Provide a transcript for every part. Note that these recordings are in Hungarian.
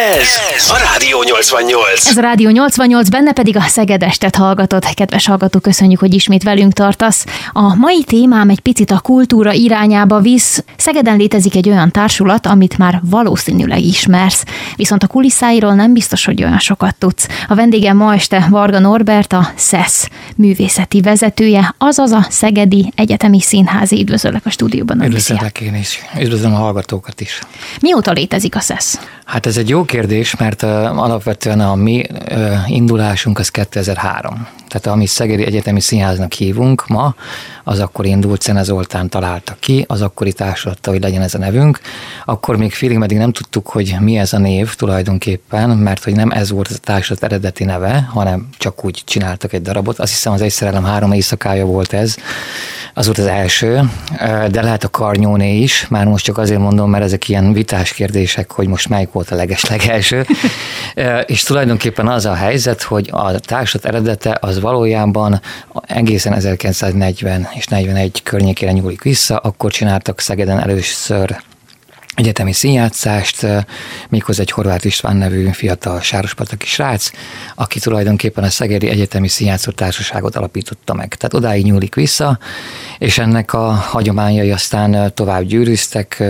Ez a Rádió 88. Ez a Rádió 88, benne pedig a Szegedestet hallgatott. Kedves hallgató, köszönjük, hogy ismét velünk tartasz. A mai témám egy picit a kultúra irányába visz. Szegeden létezik egy olyan társulat, amit már valószínűleg ismersz, viszont a kulisszáiról nem biztos, hogy olyan sokat tudsz. A vendégem ma este Varga Norbert, a SZESZ művészeti vezetője, azaz a Szegedi Egyetemi Színházi. Üdvözöllek a stúdióban. Üdvözlök én is. Üdvözlöm a hallgatókat is. Mióta létezik a SZESZ? Hát ez egy jó kérdés, mert uh, alapvetően a mi uh, indulásunk az 2003. Tehát amit Szegedi Egyetemi Színháznak hívunk ma, az akkor indult, Szene Zoltán találta ki, az akkori társadatta, hogy legyen ez a nevünk. Akkor még félig meddig nem tudtuk, hogy mi ez a név tulajdonképpen, mert hogy nem ez volt a társadat eredeti neve, hanem csak úgy csináltak egy darabot. Azt hiszem az Egyszerelem három éjszakája volt ez, az volt az első, de lehet a Karnyóné is, már most csak azért mondom, mert ezek ilyen vitás kérdések, hogy most melyik volt a leges-legelső. és tulajdonképpen az a helyzet, hogy a társat eredete az valójában egészen 1940 és 41 környékére nyúlik vissza, akkor csináltak Szegeden először egyetemi színjátszást, méghozzá egy Horváth István nevű fiatal sárospataki srác, aki tulajdonképpen a Szegedi Egyetemi Színjátszó Társaságot alapította meg. Tehát odáig nyúlik vissza, és ennek a hagyományai aztán tovább gyűrűztek,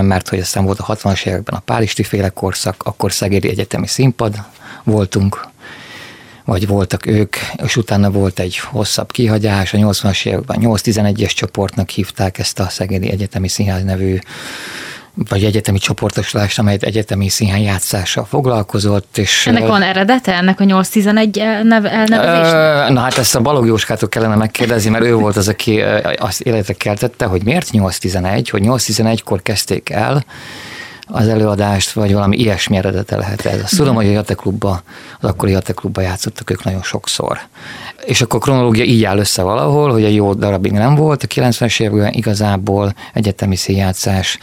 mert hogy aztán volt a 60-as években a Pálisti féle korszak, akkor Szegedi Egyetemi Színpad voltunk, vagy voltak ők, és utána volt egy hosszabb kihagyás, a 80-as években 8-11-es csoportnak hívták ezt a Szegedi Egyetemi Színház nevű vagy egyetemi csoportosulás, amely egyetemi színház játszással foglalkozott. És ennek van eredete, ennek a 811 elnevezésnek? Na hát ezt a Balog Jóskától kellene megkérdezni, mert ő volt az, aki azt életre keltette, hogy miért 811, hogy 811-kor kezdték el, az előadást, vagy valami ilyesmi eredete lehet ez. Azt tudom, hogy a Jateklubba, az akkori Jateklubba játszottak ők nagyon sokszor. És akkor a kronológia így áll össze valahol, hogy egy jó darabig nem volt, a 90-es években igazából egyetemi színjátszás,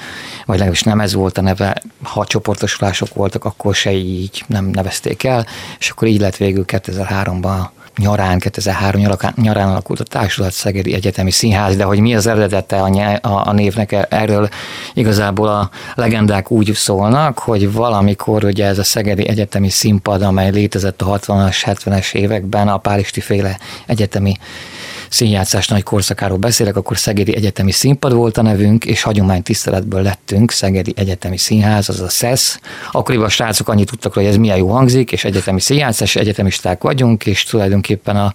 vagy legalábbis nem ez volt a neve, ha csoportosulások voltak, akkor se így nem nevezték el, és akkor így lett végül 2003-ban nyarán, 2003 nyarán alakult a Társulat Szegedi Egyetemi Színház, de hogy mi az eredete a, ny- a, a névnek, e- erről igazából a legendák úgy szólnak, hogy valamikor ugye ez a Szegedi Egyetemi Színpad, amely létezett a 60-as, 70-es években, a Pálisti féle egyetemi színjátszás nagy korszakáról beszélek, akkor Szegedi Egyetemi Színpad volt a nevünk, és hagyománytiszteletből lettünk Szegedi Egyetemi Színház, az a SZESZ. Akkoriban a srácok annyit tudtak, hogy ez milyen jó hangzik, és egyetemi színjátszás, egyetemisták vagyunk, és tulajdonképpen a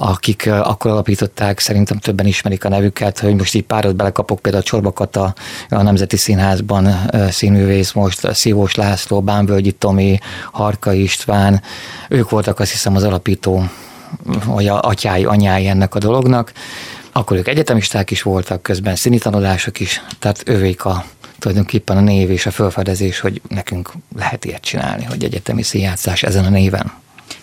akik akkor alapították, szerintem többen ismerik a nevüket, hogy most így párat belekapok, például Csorbakat a, a Nemzeti Színházban színművész most, Szívós László, Bánvölgyi Tomi, Harka István, ők voltak azt hiszem az alapító vagy a atyái, anyái ennek a dolognak. Akkor ők egyetemisták is voltak, közben színi tanulások is, tehát ővék a tulajdonképpen a név és a felfedezés, hogy nekünk lehet ilyet csinálni, hogy egyetemi színjátszás ezen a néven.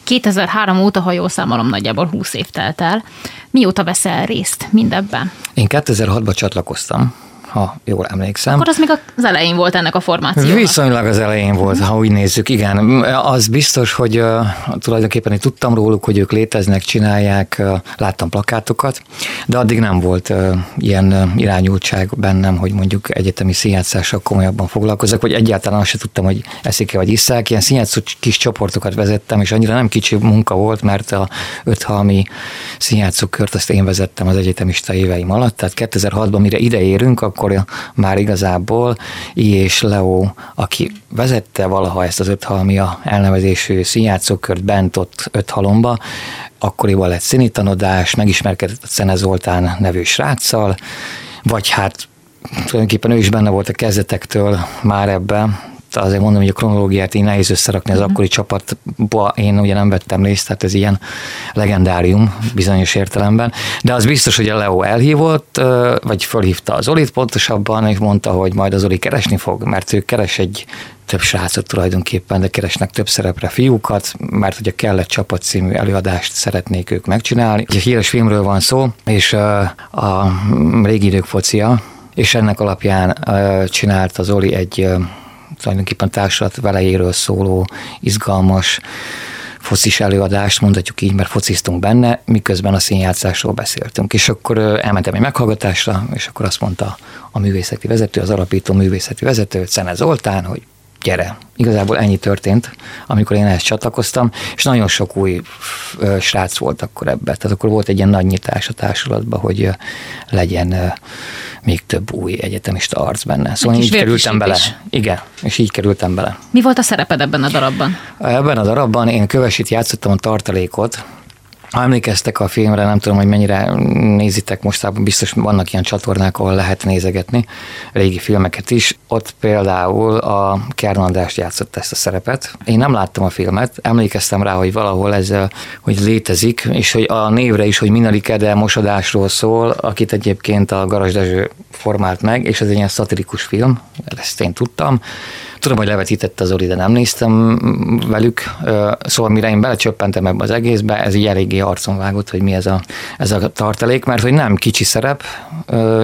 2003 óta, ha jól számolom, nagyjából 20 év telt el. Mióta veszel részt mindebben? Én 2006-ban csatlakoztam ha jól emlékszem. Akkor az még az elején volt ennek a formációnak. Viszonylag az elején volt, ha úgy nézzük, igen. Az biztos, hogy uh, tulajdonképpen én tudtam róluk, hogy ők léteznek, csinálják, uh, láttam plakátokat, de addig nem volt uh, ilyen irányultság bennem, hogy mondjuk egyetemi színjátszással komolyabban foglalkozok, vagy egyáltalán azt sem tudtam, hogy eszik-e vagy iszák. Ilyen színjátszó kis csoportokat vezettem, és annyira nem kicsi munka volt, mert a öthalmi színjátszókört azt én vezettem az egyetemista éveim alatt, tehát 2006-ban mire ide érünk, akkor akkor már igazából I. és Leo, aki vezette valaha ezt az öthalmia elnevezésű színjátszókört bent ott öthalomba, akkoriban lett színitanodás, megismerkedett a Szene Zoltán nevű sráccal, vagy hát tulajdonképpen ő is benne volt a kezdetektől már ebben, azért mondom, hogy a kronológiát így nehéz összerakni az mhm. akkori csapatba, én ugye nem vettem részt, tehát ez ilyen legendárium bizonyos értelemben, de az biztos, hogy a Leo elhívott, vagy fölhívta az Zolit pontosabban, és mondta, hogy majd az Zoli keresni fog, mert ő keres egy több srácot tulajdonképpen, de keresnek több szerepre fiúkat, mert ugye kellett csapat című előadást szeretnék ők megcsinálni. Egy híres filmről van szó, és a régi idők focia, és ennek alapján csinált az Oli egy tulajdonképpen társulat velejéről szóló, izgalmas, focis előadást, mondhatjuk így, mert fociztunk benne, miközben a színjátszásról beszéltünk. És akkor elmentem egy meghallgatásra, és akkor azt mondta a művészeti vezető, az alapító művészeti vezető, Szene Zoltán, hogy gyere. Igazából ennyi történt, amikor én ehhez csatlakoztam, és nagyon sok új ö, srác volt akkor ebben. Tehát akkor volt egy ilyen nagy nyitás a társulatban, hogy ö, legyen ö, még több új egyetemista arc benne. Szóval így kerültem bele. vérfrissítés. Igen, és így kerültem bele. Mi volt a szereped ebben a darabban? Ebben a darabban én kövesit játszottam a tartalékot, ha emlékeztek a filmre, nem tudom, hogy mennyire nézitek mostában, biztos vannak ilyen csatornák, ahol lehet nézegetni régi filmeket is. Ott például a Kern András játszott ezt a szerepet. Én nem láttam a filmet, emlékeztem rá, hogy valahol ez hogy létezik, és hogy a névre is, hogy Minali Kede mosodásról szól, akit egyébként a Garas Dezső formált meg, és ez egy ilyen szatirikus film, ezt én tudtam. Tudom, hogy levetítette az Zoli, de nem néztem velük, szóval mire én belecsöppentem ebbe az egészbe, ez így eléggé arcon vágott, hogy mi ez a, ez a tartalék, mert hogy nem kicsi szerep,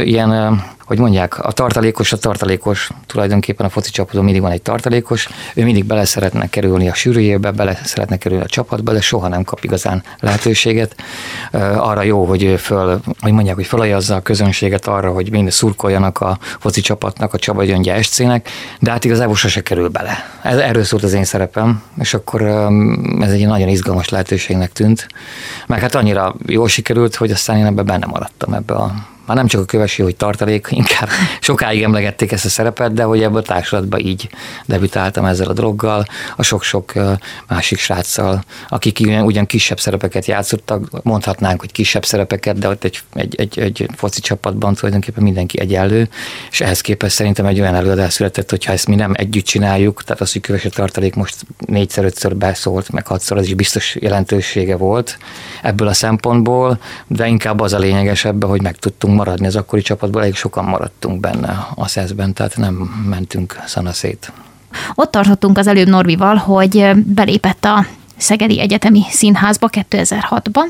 ilyen, hogy mondják, a tartalékos a tartalékos, tulajdonképpen a foci csapaton mindig van egy tartalékos, ő mindig bele szeretne kerülni a sűrűjébe, bele szeretne kerülni a csapatba, de soha nem kap igazán lehetőséget. Arra jó, hogy föl, hogy mondják, hogy felajazza a közönséget arra, hogy mind szurkoljanak a foci csapatnak, a Csaba Gyöngye SC-nek, de hát igazából sose kerül bele. Ez, erről szólt az én szerepem, és akkor ez egy nagyon izgalmas lehetőségnek tűnt. Meg hát annyira jól sikerült, hogy aztán én ebbe benne maradtam ebbe a már nem csak a kövesi, hogy tartalék, inkább sokáig emlegették ezt a szerepet, de hogy ebbe a társulatba így debütáltam ezzel a droggal, a sok-sok másik sráccal, akik ugyan, kisebb szerepeket játszottak, mondhatnánk, hogy kisebb szerepeket, de ott egy, egy, egy, egy foci csapatban tulajdonképpen mindenki egyenlő, és ehhez képest szerintem egy olyan előadás született, hogyha ezt mi nem együtt csináljuk, tehát az, hogy kövesi tartalék most négyszer, ötször beszólt, meg hatszor, az is biztos jelentősége volt ebből a szempontból, de inkább az a lényeges ebben, hogy meg tudtunk maradni az akkori csapatból, elég sokan maradtunk benne a szeszben, tehát nem mentünk szanaszét. Ott tartottunk az előbb Norvival, hogy belépett a Szegedi Egyetemi Színházba 2006-ban,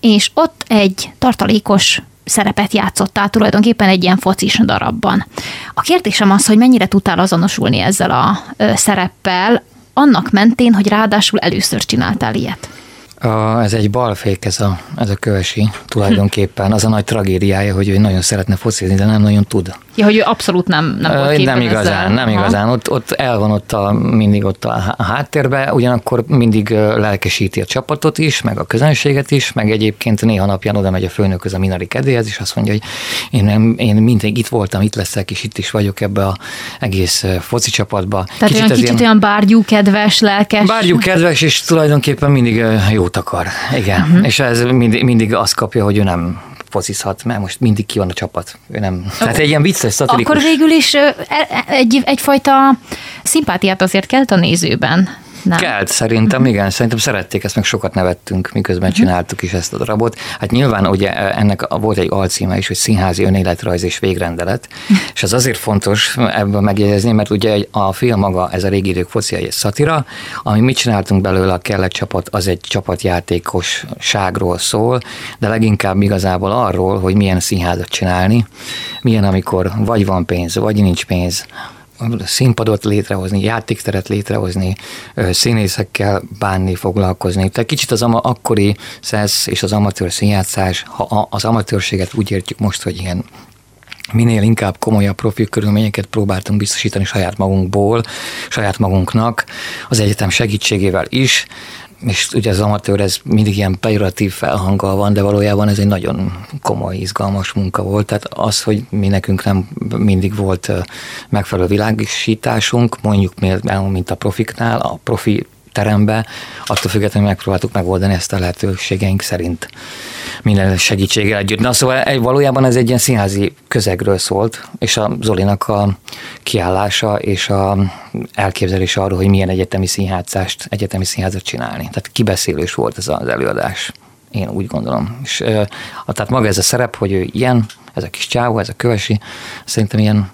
és ott egy tartalékos szerepet játszottál tulajdonképpen egy ilyen focis darabban. A kérdésem az, hogy mennyire tudtál azonosulni ezzel a szereppel, annak mentén, hogy ráadásul először csináltál ilyet. A, ez egy balfék, ez a, ez a kövesi tulajdonképpen. Az a nagy tragédiája, hogy ő nagyon szeretne focizni, de nem nagyon tud. Ja, hogy ő abszolút nem, nem volt Ö, képben Nem igazán, ezzel. nem Aha. igazán. Ott, ott el van ott a, mindig ott a háttérbe, ugyanakkor mindig lelkesíti a csapatot is, meg a közönséget is, meg egyébként néha napján oda megy a főnökhöz a Minari kedéhez, és azt mondja, hogy én, nem, én mindig itt voltam, itt leszek, és itt is vagyok ebbe a egész foci csapatba. Tehát kicsit olyan kicsit olyan bárgyú, kedves, lelkes. Bárgyú kedves, és tulajdonképpen mindig ö, jót akar. Igen. Uh-huh. És ez mindig, mindig azt kapja, hogy ő nem focizhat, mert most mindig ki van a csapat. Ő nem. Tehát egy ilyen vicces, szatirikus. Akkor végül is ö, e- egy, egyfajta szimpátiát azért kelt a nézőben. Nem? Kelt, szerintem, igen, szerintem szerették ezt, meg sokat nevettünk, miközben csináltuk is ezt a darabot. Hát nyilván ugye ennek a- volt egy alcíme is, hogy színházi önéletrajz és végrendelet, és ez azért fontos ebből megjegyezni, mert ugye a film maga, ez a régi idők focia, egy szatira, ami mit csináltunk belőle a kellett csapat, az egy csapatjátékosságról szól, de leginkább igazából arról, hogy milyen színházat csinálni, milyen amikor vagy van pénz, vagy nincs pénz, színpadot létrehozni, játékteret létrehozni, színészekkel bánni, foglalkozni. Tehát kicsit az ama, akkori szesz és az amatőr színjátszás, ha az amatőrséget úgy értjük most, hogy ilyen minél inkább komolyabb profi körülményeket próbáltunk biztosítani saját magunkból, saját magunknak, az egyetem segítségével is, és ugye az amatőr ez mindig ilyen pejoratív felhanggal van, de valójában ez egy nagyon komoly, izgalmas munka volt. Tehát az, hogy mi nekünk nem mindig volt megfelelő világosításunk, mondjuk mint a profiknál, a profi terembe, attól függetlenül megpróbáltuk megoldani ezt a lehetőségeink szerint minden segítséggel együtt. Na szóval egy- valójában ez egy ilyen színházi közegről szólt, és a Zolinak a kiállása és a elképzelése arról, hogy milyen egyetemi színházást, egyetemi színházat csinálni. Tehát kibeszélős volt ez az előadás. Én úgy gondolom. És, ö, tehát maga ez a szerep, hogy ő ilyen, ez a kis csávó, ez a kövesi, szerintem ilyen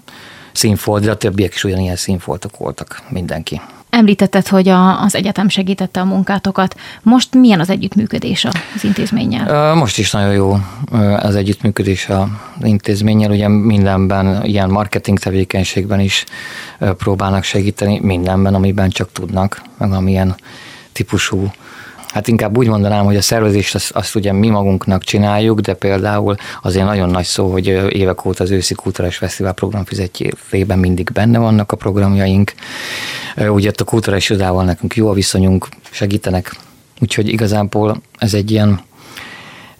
színfolt, de a többiek is ugyanilyen színfoltok voltak, mindenki. Említetted, hogy a, az egyetem segítette a munkátokat. Most milyen az együttműködés az intézménnyel? Most is nagyon jó az együttműködés az intézménnyel, ugye mindenben, ilyen marketing tevékenységben is próbálnak segíteni, mindenben, amiben csak tudnak, meg amilyen típusú Hát inkább úgy mondanám, hogy a szervezést azt, azt ugye mi magunknak csináljuk, de például azért nagyon nagy szó, hogy évek óta az őszi kulturális fesztivál programfizetjében mindig benne vannak a programjaink. Ugye ott a kulturális irodával nekünk jó a viszonyunk, segítenek. Úgyhogy igazából ez egy ilyen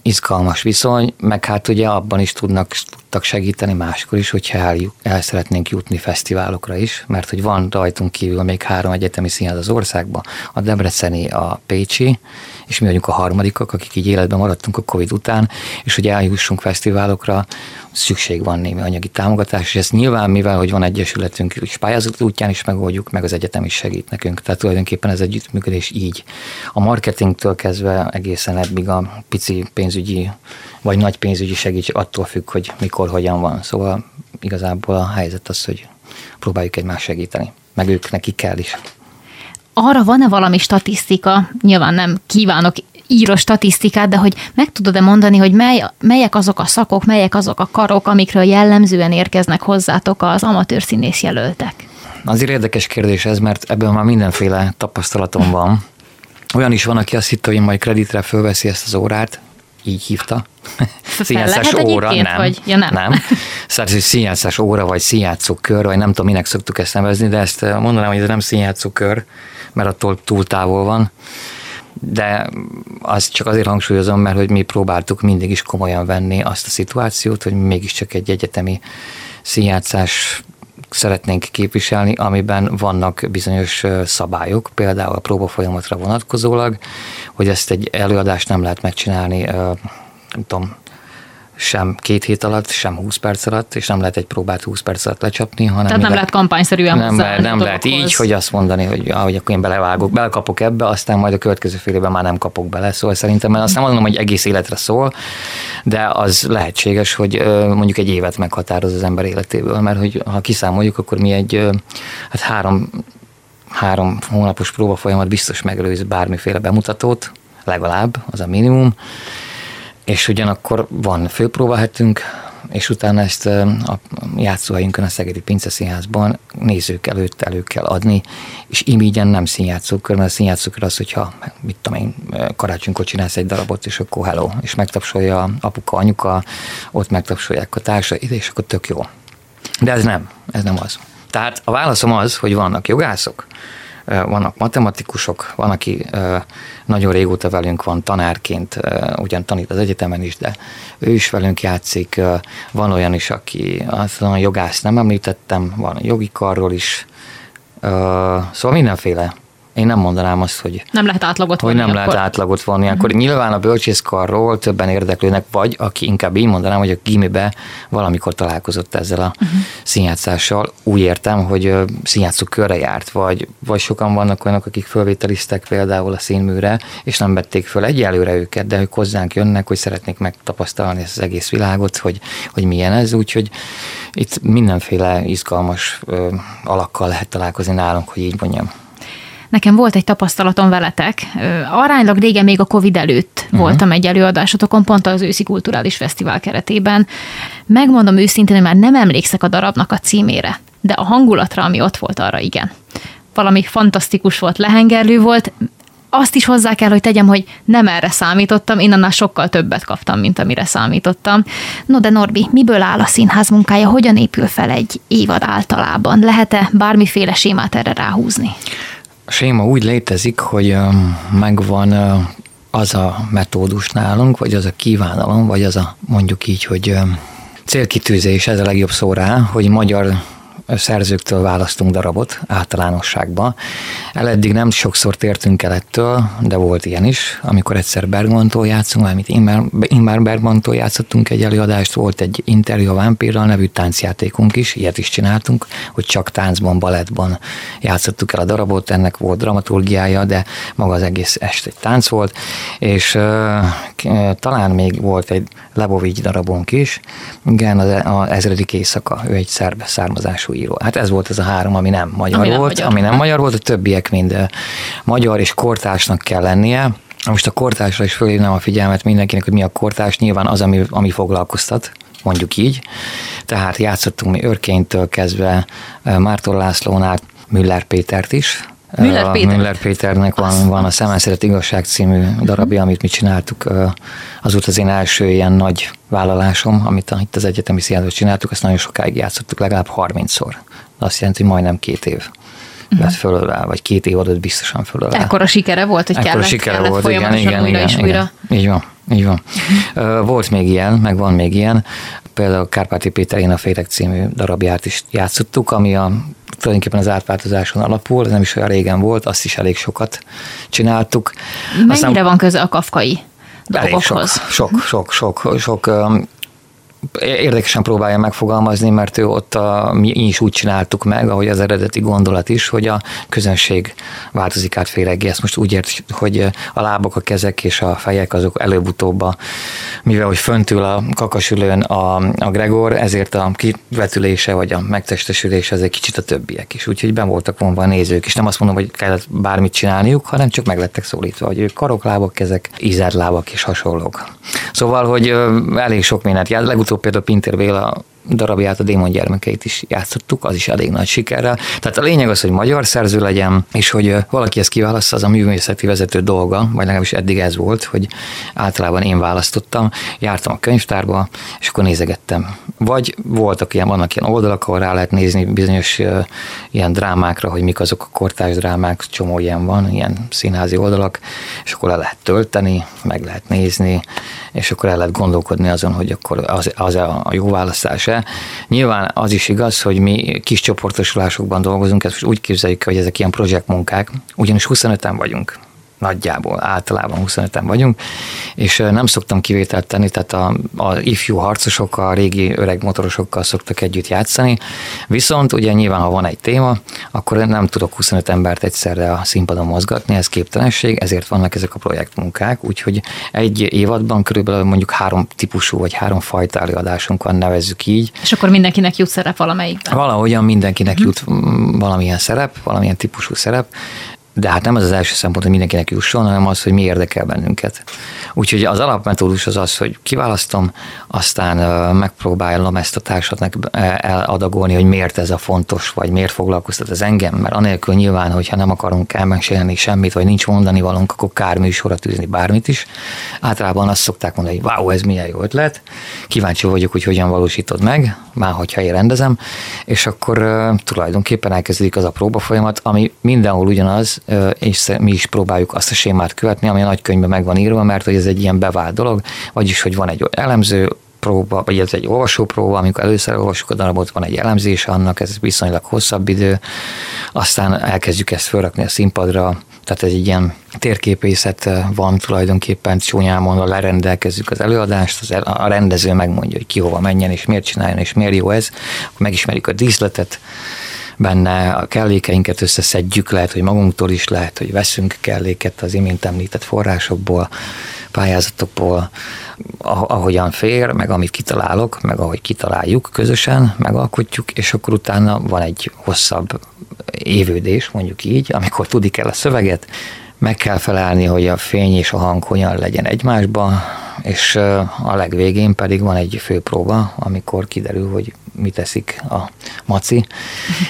izgalmas viszony, meg hát ugye abban is tudnak, tudtak segíteni máskor is, hogyha el, el szeretnénk jutni fesztiválokra is, mert hogy van rajtunk kívül még három egyetemi színház az országban, a Debreceni, a Pécsi, és mi vagyunk a harmadikak, akik így életben maradtunk a Covid után, és hogy eljussunk fesztiválokra, szükség van némi anyagi támogatás, és ezt nyilván, mivel hogy van egyesületünk, és pályázat útján is megoldjuk, meg az egyetem is segít nekünk. Tehát tulajdonképpen ez együttműködés így. A marketingtől kezdve egészen eddig a pici pénzügyi, vagy nagy pénzügyi segítség attól függ, hogy mikor, hogyan van. Szóval igazából a helyzet az, hogy próbáljuk egymást segíteni. Meg ők neki kell is arra van-e valami statisztika, nyilván nem kívánok író statisztikát, de hogy meg tudod-e mondani, hogy mely, melyek azok a szakok, melyek azok a karok, amikről jellemzően érkeznek hozzátok az amatőr színész jelöltek? Azért érdekes kérdés ez, mert ebből már mindenféle tapasztalatom van. Olyan is van, aki azt hitte, hogy majd kreditre fölveszi ezt az órát, így hívta. Színjátszás óra, nem. Vagy? Ja, nem. nem. Szóval színjátszás óra, vagy színjátszó kör, vagy nem tudom, minek szoktuk ezt nevezni, de ezt mondanám, hogy ez nem színjátszó kör, mert attól túl távol van de azt csak azért hangsúlyozom, mert hogy mi próbáltuk mindig is komolyan venni azt a szituációt, hogy mégiscsak egy egyetemi színjátszás szeretnénk képviselni, amiben vannak bizonyos szabályok, például a próbafolyamatra vonatkozólag, hogy ezt egy előadást nem lehet megcsinálni, nem tudom, sem két hét alatt, sem 20 perc alatt, és nem lehet egy próbát 20 perc alatt lecsapni, hanem... Tehát nem lehet kampányszerűen Nem, nem, nem lehet így, hogy azt mondani, hogy, ahogy akkor én belevágok, belekapok ebbe, aztán majd a következő fél évben már nem kapok bele, szóval szerintem, mert azt nem mondom, hogy egész életre szól, de az lehetséges, hogy mondjuk egy évet meghatároz az ember életéből, mert hogy ha kiszámoljuk, akkor mi egy hát három, három hónapos próba folyamat biztos megelőz bármiféle bemutatót, legalább, az a minimum, és ugyanakkor van főpróbahetünk, és utána ezt a játszóhelyünkön a Szegedi Pince Színházban nézők előtt elő kell adni, és imígyen nem színjátszókör, mert a színjátszókör az, hogyha mit tudom én, karácsonykor csinálsz egy darabot, és akkor hello, és megtapsolja apuka, anyuka, ott megtapsolják a társaid, és akkor tök jó. De ez nem, ez nem az. Tehát a válaszom az, hogy vannak jogászok, vannak matematikusok, van, aki nagyon régóta velünk van tanárként, ugyan tanít az egyetemen is, de ő is velünk játszik. Van olyan is, aki azt a jogász nem említettem, van jogi karról is, szóval mindenféle én nem mondanám azt, hogy nem lehet átlagot hogy nem akkor. lehet átlagot vonni. Uh-huh. Akkor nyilván a bölcsészkarról többen érdeklőnek, vagy aki inkább így mondanám, hogy a gimibe valamikor találkozott ezzel a uh-huh. színjátszással. Úgy értem, hogy színjátszó körre járt, vagy, vagy sokan vannak olyanok, akik fölvételiztek például a színműre, és nem vették föl egyelőre őket, de ők hozzánk jönnek, hogy szeretnék megtapasztalni ezt az egész világot, hogy, hogy milyen ez, úgyhogy itt mindenféle izgalmas ö, alakkal lehet találkozni nálunk, hogy így mondjam. Nekem volt egy tapasztalatom veletek. Aránylag régen, még a Covid előtt uh-huh. voltam egy előadásotokon, pont az őszi kulturális fesztivál keretében. Megmondom őszintén, hogy már nem emlékszek a darabnak a címére, de a hangulatra, ami ott volt, arra igen. Valami fantasztikus volt, lehengerlő volt, azt is hozzá kell, hogy tegyem, hogy nem erre számítottam, én annál sokkal többet kaptam, mint amire számítottam. No de Norbi, miből áll a színház munkája, hogyan épül fel egy évad általában? Lehet-e bármiféle sémát erre ráhúzni? A séma úgy létezik, hogy megvan az a metódus nálunk, vagy az a kívánalom, vagy az a mondjuk így, hogy célkitűzés, ez a legjobb szó rá, hogy magyar szerzőktől választunk darabot általánosságban. El eddig nem sokszor tértünk el ettől, de volt ilyen is, amikor egyszer Bergmantól játszunk, valamit Ingmar Bergmantól játszottunk egy előadást, volt egy interjú a Vámpírral nevű táncjátékunk is, ilyet is csináltunk, hogy csak táncban, balettban játszottuk el a darabot, ennek volt dramaturgiája, de maga az egész este egy tánc volt, és uh, talán még volt egy Lebovics darabunk is, igen, az, az ezredik éjszaka, ő egy szerb származású író. Hát ez volt az a három, ami nem magyar ami nem volt, magyar. ami nem magyar volt, a többiek mind magyar és kortársnak kell lennie. Most a kortársra is fölhívnám a figyelmet mindenkinek, hogy mi a kortárs, nyilván az, ami, ami foglalkoztat, mondjuk így. Tehát játszottunk mi Örkénytől kezdve Márton Lászlónál Müller Pétert is, Müller Péter. Müller Péternek van, van a Szemelszeret igazság című darabja, amit mi csináltuk. Az volt az én első ilyen nagy vállalásom, amit itt az egyetemi színházban csináltuk, azt nagyon sokáig játszottuk, legalább 30-szor. Azt jelenti, hogy majdnem két év lett fölöle, vagy két év adott biztosan fölöle. Ekkora sikere volt, hogy Ekkora kellett, sikere kellett volt, igen, folyamatosan igen, újra igen, és igen. újra. Így van, így van. Volt még ilyen, meg van még ilyen. Például Kárpáti Péter Én a Féreg című darabját is játszottuk, ami a tulajdonképpen az átváltozáson alapul, ez nem is olyan régen volt, azt is elég sokat csináltuk. Mennyire van köze a kafkai Elég sok, dolgokhoz? sok, sok, sok, sok öm, érdekesen próbálja megfogalmazni, mert ő ott a, mi is úgy csináltuk meg, ahogy az eredeti gondolat is, hogy a közönség változik át féreggé. Ezt most úgy ért, hogy a lábok, a kezek és a fejek azok előbb-utóbb, mivel hogy föntül a kakasülőn a, a Gregor, ezért a kivetülése vagy a megtestesülése az egy kicsit a többiek is. Úgyhogy ben voltak vonva a nézők is. Nem azt mondom, hogy kellett bármit csinálniuk, hanem csak meg lettek szólítva, hogy ők karok, lábak, kezek, ízerlábak és hasonlók. Szóval, hogy elég sok mindent. Legutóbb például Pintér Béla darabját, a Démon gyermekeit is játszottuk, az is elég nagy sikerrel. Tehát a lényeg az, hogy magyar szerző legyen, és hogy valaki ezt kiválaszta, az a művészeti vezető dolga, vagy legalábbis eddig ez volt, hogy általában én választottam, jártam a könyvtárba, és akkor nézegettem. Vagy voltak ilyen, vannak ilyen oldalak, ahol rá lehet nézni bizonyos ilyen drámákra, hogy mik azok a kortárs drámák, csomó ilyen van, ilyen színházi oldalak, és akkor le lehet tölteni, meg lehet nézni, és akkor el lehet gondolkodni azon, hogy akkor az, az a jó Nyilván az is igaz, hogy mi kis csoportosulásokban dolgozunk, ezt most úgy képzeljük, hogy ezek ilyen projektmunkák, ugyanis 25-en vagyunk nagyjából, általában 25-en vagyunk, és nem szoktam kivételt tenni, tehát a, a ifjú harcosokkal, a régi öreg motorosokkal szoktak együtt játszani, viszont ugye nyilván, ha van egy téma, akkor nem tudok 25 embert egyszerre a színpadon mozgatni, ez képtelenség, ezért vannak ezek a projektmunkák, úgyhogy egy évadban körülbelül mondjuk három típusú vagy három fajta előadásunk van, nevezzük így, És akkor mindenkinek jut szerep valamelyikben. Valahogyan mindenkinek jut mm, valamilyen szerep, valamilyen típusú szerep, de hát nem ez az első szempont, hogy mindenkinek jusson, hanem az, hogy mi érdekel bennünket. Úgyhogy az alapmetódus az az, hogy kiválasztom, aztán megpróbálom ezt a társatnak eladagolni, hogy miért ez a fontos, vagy miért foglalkoztat ez engem, mert anélkül nyilván, hogyha nem akarunk elmesélni semmit, vagy nincs mondani valunk, akkor kár műsorra tűzni bármit is. Általában azt szokták mondani, hogy wow, ez milyen jó ötlet, kíváncsi vagyok, hogy hogyan valósítod meg, már hogyha én rendezem, és akkor tulajdonképpen elkezdődik az a próba folyamat, ami mindenhol ugyanaz, és mi is próbáljuk azt a sémát követni, ami a nagykönyvben meg van írva, mert hogy ez egy ilyen bevált dolog, vagyis, hogy van egy elemző, próba, vagy ez egy olvasó próba, amikor először olvasjuk a darabot, van egy elemzése annak, ez viszonylag hosszabb idő, aztán elkezdjük ezt felrakni a színpadra, tehát ez egy ilyen térképészet van tulajdonképpen, csúnyán mondva lerendelkezzük az előadást, az el, a rendező megmondja, hogy ki hova menjen, és miért csináljon, és miért jó ez, akkor megismerjük a díszletet, benne a kellékeinket összeszedjük, lehet, hogy magunktól is, lehet, hogy veszünk kelléket az imént említett forrásokból, pályázatokból, ah- ahogyan fér, meg amit kitalálok, meg ahogy kitaláljuk közösen, megalkotjuk, és akkor utána van egy hosszabb évődés, mondjuk így, amikor tudni kell a szöveget, meg kell felelni, hogy a fény és a hang hogyan legyen egymásba, és a legvégén pedig van egy főpróba, amikor kiderül, hogy mit teszik a maci,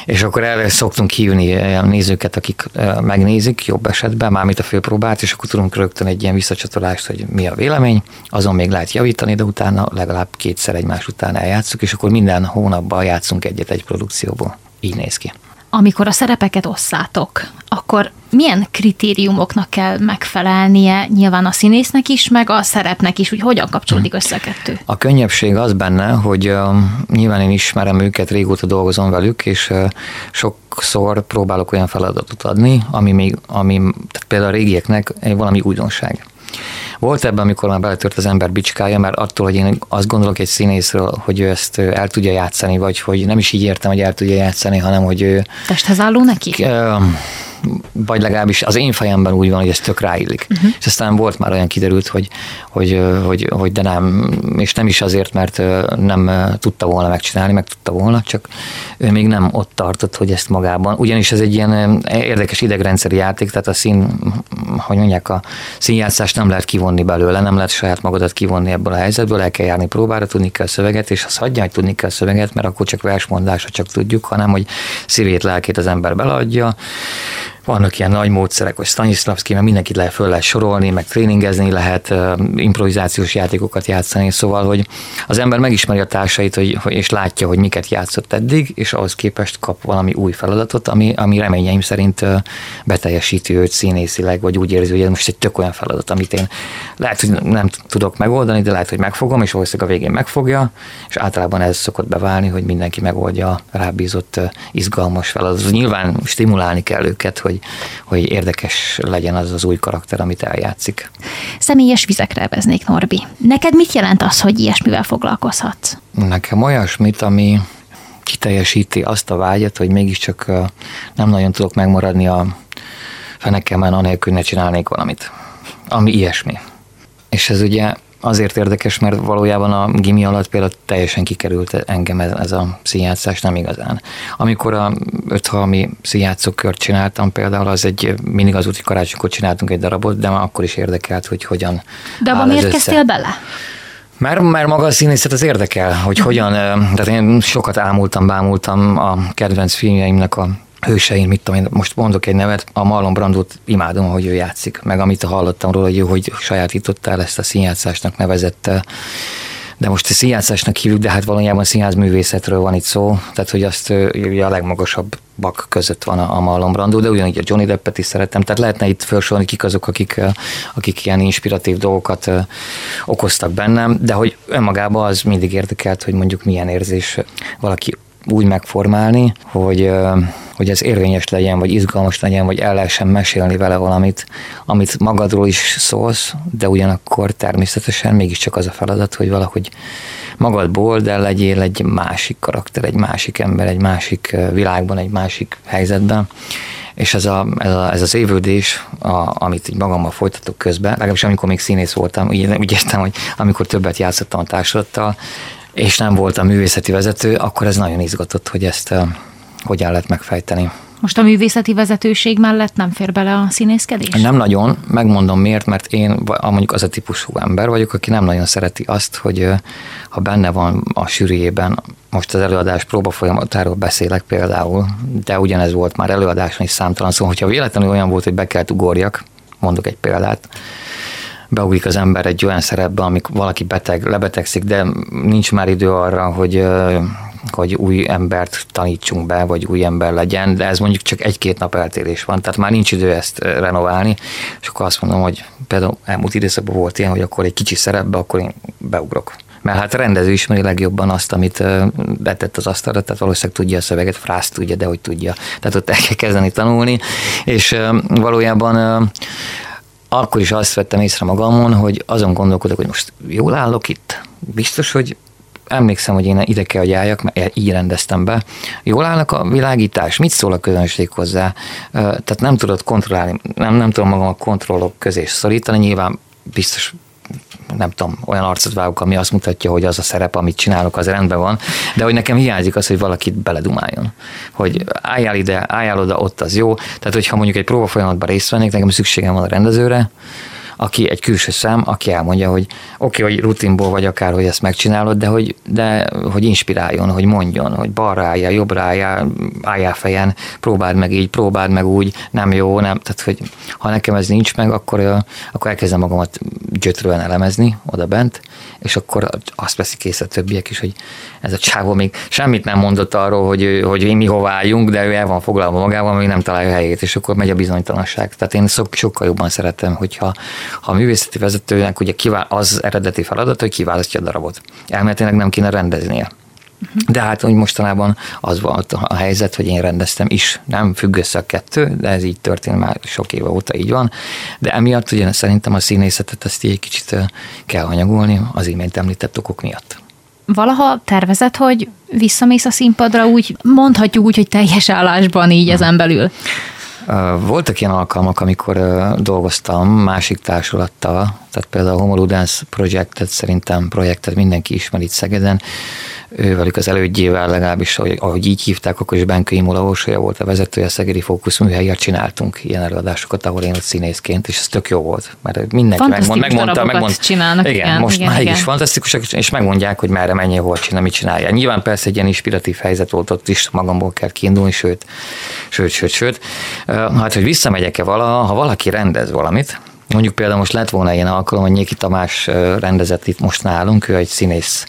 és akkor erre szoktunk hívni ö, nézőket, akik ö, megnézik jobb esetben, mármint a főpróbát, és akkor tudunk rögtön egy ilyen visszacsatolást, hogy mi a vélemény, azon még lehet javítani, de utána legalább kétszer egymás után eljátszuk, és akkor minden hónapban játszunk egyet egy produkcióból. Így néz ki. Amikor a szerepeket osszátok, akkor milyen kritériumoknak kell megfelelnie nyilván a színésznek is, meg a szerepnek is, hogy hogyan kapcsolódik össze a kettő? A könnyebbség az benne, hogy uh, nyilván én ismerem őket, régóta dolgozom velük, és uh, sokszor próbálok olyan feladatot adni, ami még, ami tehát például a régieknek egy valami újdonság. Volt ebben, amikor már beletört az ember bicskája, mert attól, hogy én azt gondolok egy színészről, hogy ő ezt el tudja játszani, vagy hogy nem is így értem, hogy el tudja játszani, hanem hogy ő Testhez álló neki? Ö, vagy legalábbis az én fejemben úgy van, hogy ez tök ráillik. Uh-huh. És aztán volt már olyan kiderült, hogy, hogy, hogy, hogy de nem, és nem is azért, mert nem tudta volna megcsinálni, meg tudta volna, csak ő még nem ott tartott, hogy ezt magában. Ugyanis ez egy ilyen érdekes idegrendszeri játék, tehát a szín, hogy mondják, a színjátszást nem lehet kivonni belőle, nem lehet saját magadat kivonni ebből a helyzetből, el kell járni próbára, tudni kell a szöveget, és az hagyja, hogy tudni kell a szöveget, mert akkor csak versmondásra csak tudjuk, hanem hogy szívét, lelkét az ember beleadja, vannak ilyen nagy módszerek, hogy Stanislavski, mert mindenkit lehet föl lehet sorolni, meg tréningezni lehet, improvizációs játékokat játszani, szóval, hogy az ember megismeri a társait, hogy, és látja, hogy miket játszott eddig, és ahhoz képest kap valami új feladatot, ami, ami reményeim szerint beteljesíti őt színészileg, vagy úgy érzi, hogy ez most egy tök olyan feladat, amit én lehet, hogy nem tudok megoldani, de lehet, hogy megfogom, és valószínűleg a végén megfogja, és általában ez szokott beválni, hogy mindenki megoldja a rábízott izgalmas feladatot. Nyilván stimulálni kell őket, hogy, hogy érdekes legyen az az új karakter, amit eljátszik. Személyes vizekre veznék, Norbi. Neked mit jelent az, hogy ilyesmivel foglalkozhatsz? Nekem olyasmit, ami kiteljesíti azt a vágyat, hogy mégiscsak nem nagyon tudok megmaradni a fenekemen, anélkül ne csinálnék valamit. Ami ilyesmi. És ez ugye azért érdekes, mert valójában a gimi alatt például teljesen kikerült engem ez, ez a színjátszás, nem igazán. Amikor a öthalmi kört csináltam például, az egy mindig az úti karácsonykor csináltunk egy darabot, de már akkor is érdekelt, hogy hogyan De abban miért kezdtél bele? Mert, mert maga a színészet az érdekel, hogy hogyan, tehát én sokat ámultam, bámultam a kedvenc filmjeimnek a hőseim, mit tudom én, most mondok egy nevet, a Marlon Brandot imádom, hogy ő játszik, meg amit hallottam róla, hogy, hogy sajátította el ezt a színjátszásnak nevezett de most színjátszásnak hívjuk, de hát valójában színház művészetről van itt szó, tehát hogy azt ugye a legmagasabb bak között van a, a Marlon Brando, de ugyanígy a Johnny Deppet is szeretem, tehát lehetne itt felsorolni, kik azok, akik, akik ilyen inspiratív dolgokat okoztak bennem, de hogy önmagában az mindig érdekelt, hogy mondjuk milyen érzés valaki úgy megformálni, hogy hogy ez érvényes legyen, vagy izgalmas legyen, vagy el lehessen mesélni vele valamit, amit magadról is szólsz, de ugyanakkor természetesen mégiscsak az a feladat, hogy valahogy magadból, de legyél egy másik karakter, egy másik ember, egy másik világban, egy másik helyzetben. És ez, a, ez, a, ez az évődés, a, amit így magammal folytatok közben, legalábbis amikor még színész voltam, úgy, úgy értem, hogy amikor többet játszottam a társulattal, és nem voltam művészeti vezető, akkor ez nagyon izgatott, hogy ezt hogyan lehet megfejteni. Most a művészeti vezetőség mellett nem fér bele a színészkedés? Nem nagyon, megmondom miért, mert én mondjuk az a típusú ember vagyok, aki nem nagyon szereti azt, hogy ha benne van a sűrűjében, most az előadás próba folyamatáról beszélek például, de ugyanez volt már előadáson is számtalan, szóval hogyha véletlenül olyan volt, hogy be kell ugorjak, mondok egy példát, beugrik az ember egy olyan szerepbe, amik valaki beteg, lebetegszik, de nincs már idő arra, hogy hogy új embert tanítsunk be, vagy új ember legyen, de ez mondjuk csak egy-két nap eltérés van, tehát már nincs idő ezt renoválni, és akkor azt mondom, hogy például elmúlt időszakban volt ilyen, hogy akkor egy kicsi szerepbe, akkor én beugrok. Mert hát a rendező ismeri legjobban azt, amit betett az asztalra, tehát valószínűleg tudja a szöveget, frászt tudja, de hogy tudja. Tehát ott el kell kezdeni tanulni, és valójában akkor is azt vettem észre magamon, hogy azon gondolkodok, hogy most jól állok itt, biztos, hogy emlékszem, hogy én ide kell, hogy álljak, mert így rendeztem be. Jól állnak a világítás, mit szól a közönség hozzá? Tehát nem tudod kontrollálni, nem, nem tudom magam a kontrollok közé szorítani, nyilván biztos nem tudom, olyan arcot vágok, ami azt mutatja, hogy az a szerep, amit csinálok, az rendben van, de hogy nekem hiányzik az, hogy valakit beledumáljon. Hogy álljál ide, álljál oda, ott az jó. Tehát, hogyha mondjuk egy próba folyamatban részt vennék, nekem szükségem van a rendezőre, aki egy külső szám, aki elmondja, hogy oké, okay, hogy rutinból vagy akár, hogy ezt megcsinálod, de hogy, de hogy inspiráljon, hogy mondjon, hogy balra álljál, jobbra álljál, álljál fejen, próbáld meg így, próbáld meg úgy, nem jó, nem, tehát hogy ha nekem ez nincs meg, akkor, akkor elkezdem magamat gyötrően elemezni oda bent, és akkor azt veszik észre a többiek is, hogy ez a csávó még semmit nem mondott arról, hogy, hogy mi hová álljunk, de ő el van foglalva magával, még nem találja helyét, és akkor megy a bizonytalanság. Tehát én sokkal jobban szeretem, hogyha ha a művészeti vezetőnek ugye kivál, az eredeti feladat, hogy kiválasztja a darabot. Elméletileg nem kéne rendeznie. De hát úgy mostanában az volt a helyzet, hogy én rendeztem is, nem függ össze a kettő, de ez így történt már sok éve óta így van. De emiatt ugye szerintem a színészetet ezt így egy kicsit kell hanyagolni az imént említett okok miatt. Valaha tervezett, hogy visszamész a színpadra úgy, mondhatjuk úgy, hogy teljes állásban így ezen belül? Voltak ilyen alkalmak, amikor dolgoztam másik társulattal, tehát például a Homoludance projektet szerintem projektet mindenki ismeri itt Szegeden, ővelük az elődjével legalábbis, ahogy, ahogy így hívták, akkor is Benke Imola Orsolya volt a vezetője, a Szegedi Fókusz műhelyet csináltunk ilyen előadásokat, ahol én ott színészként, és ez tök jó volt, mert mindenki megmond, megmondta, megmondta, csinálnak, igen, igen, most igen, már igen. is fantasztikusak, és megmondják, hogy merre menjél, hol csinál, mit csinálja. Nyilván persze egy ilyen inspiratív helyzet volt ott is, magamból kell kiindulni, sőt, sőt, sőt, sőt. Hát, hogy visszamegyek-e valaha, ha valaki rendez valamit, Mondjuk például most lett volna ilyen alkalom, hogy Nyéki Tamás rendezett itt most nálunk, ő egy színész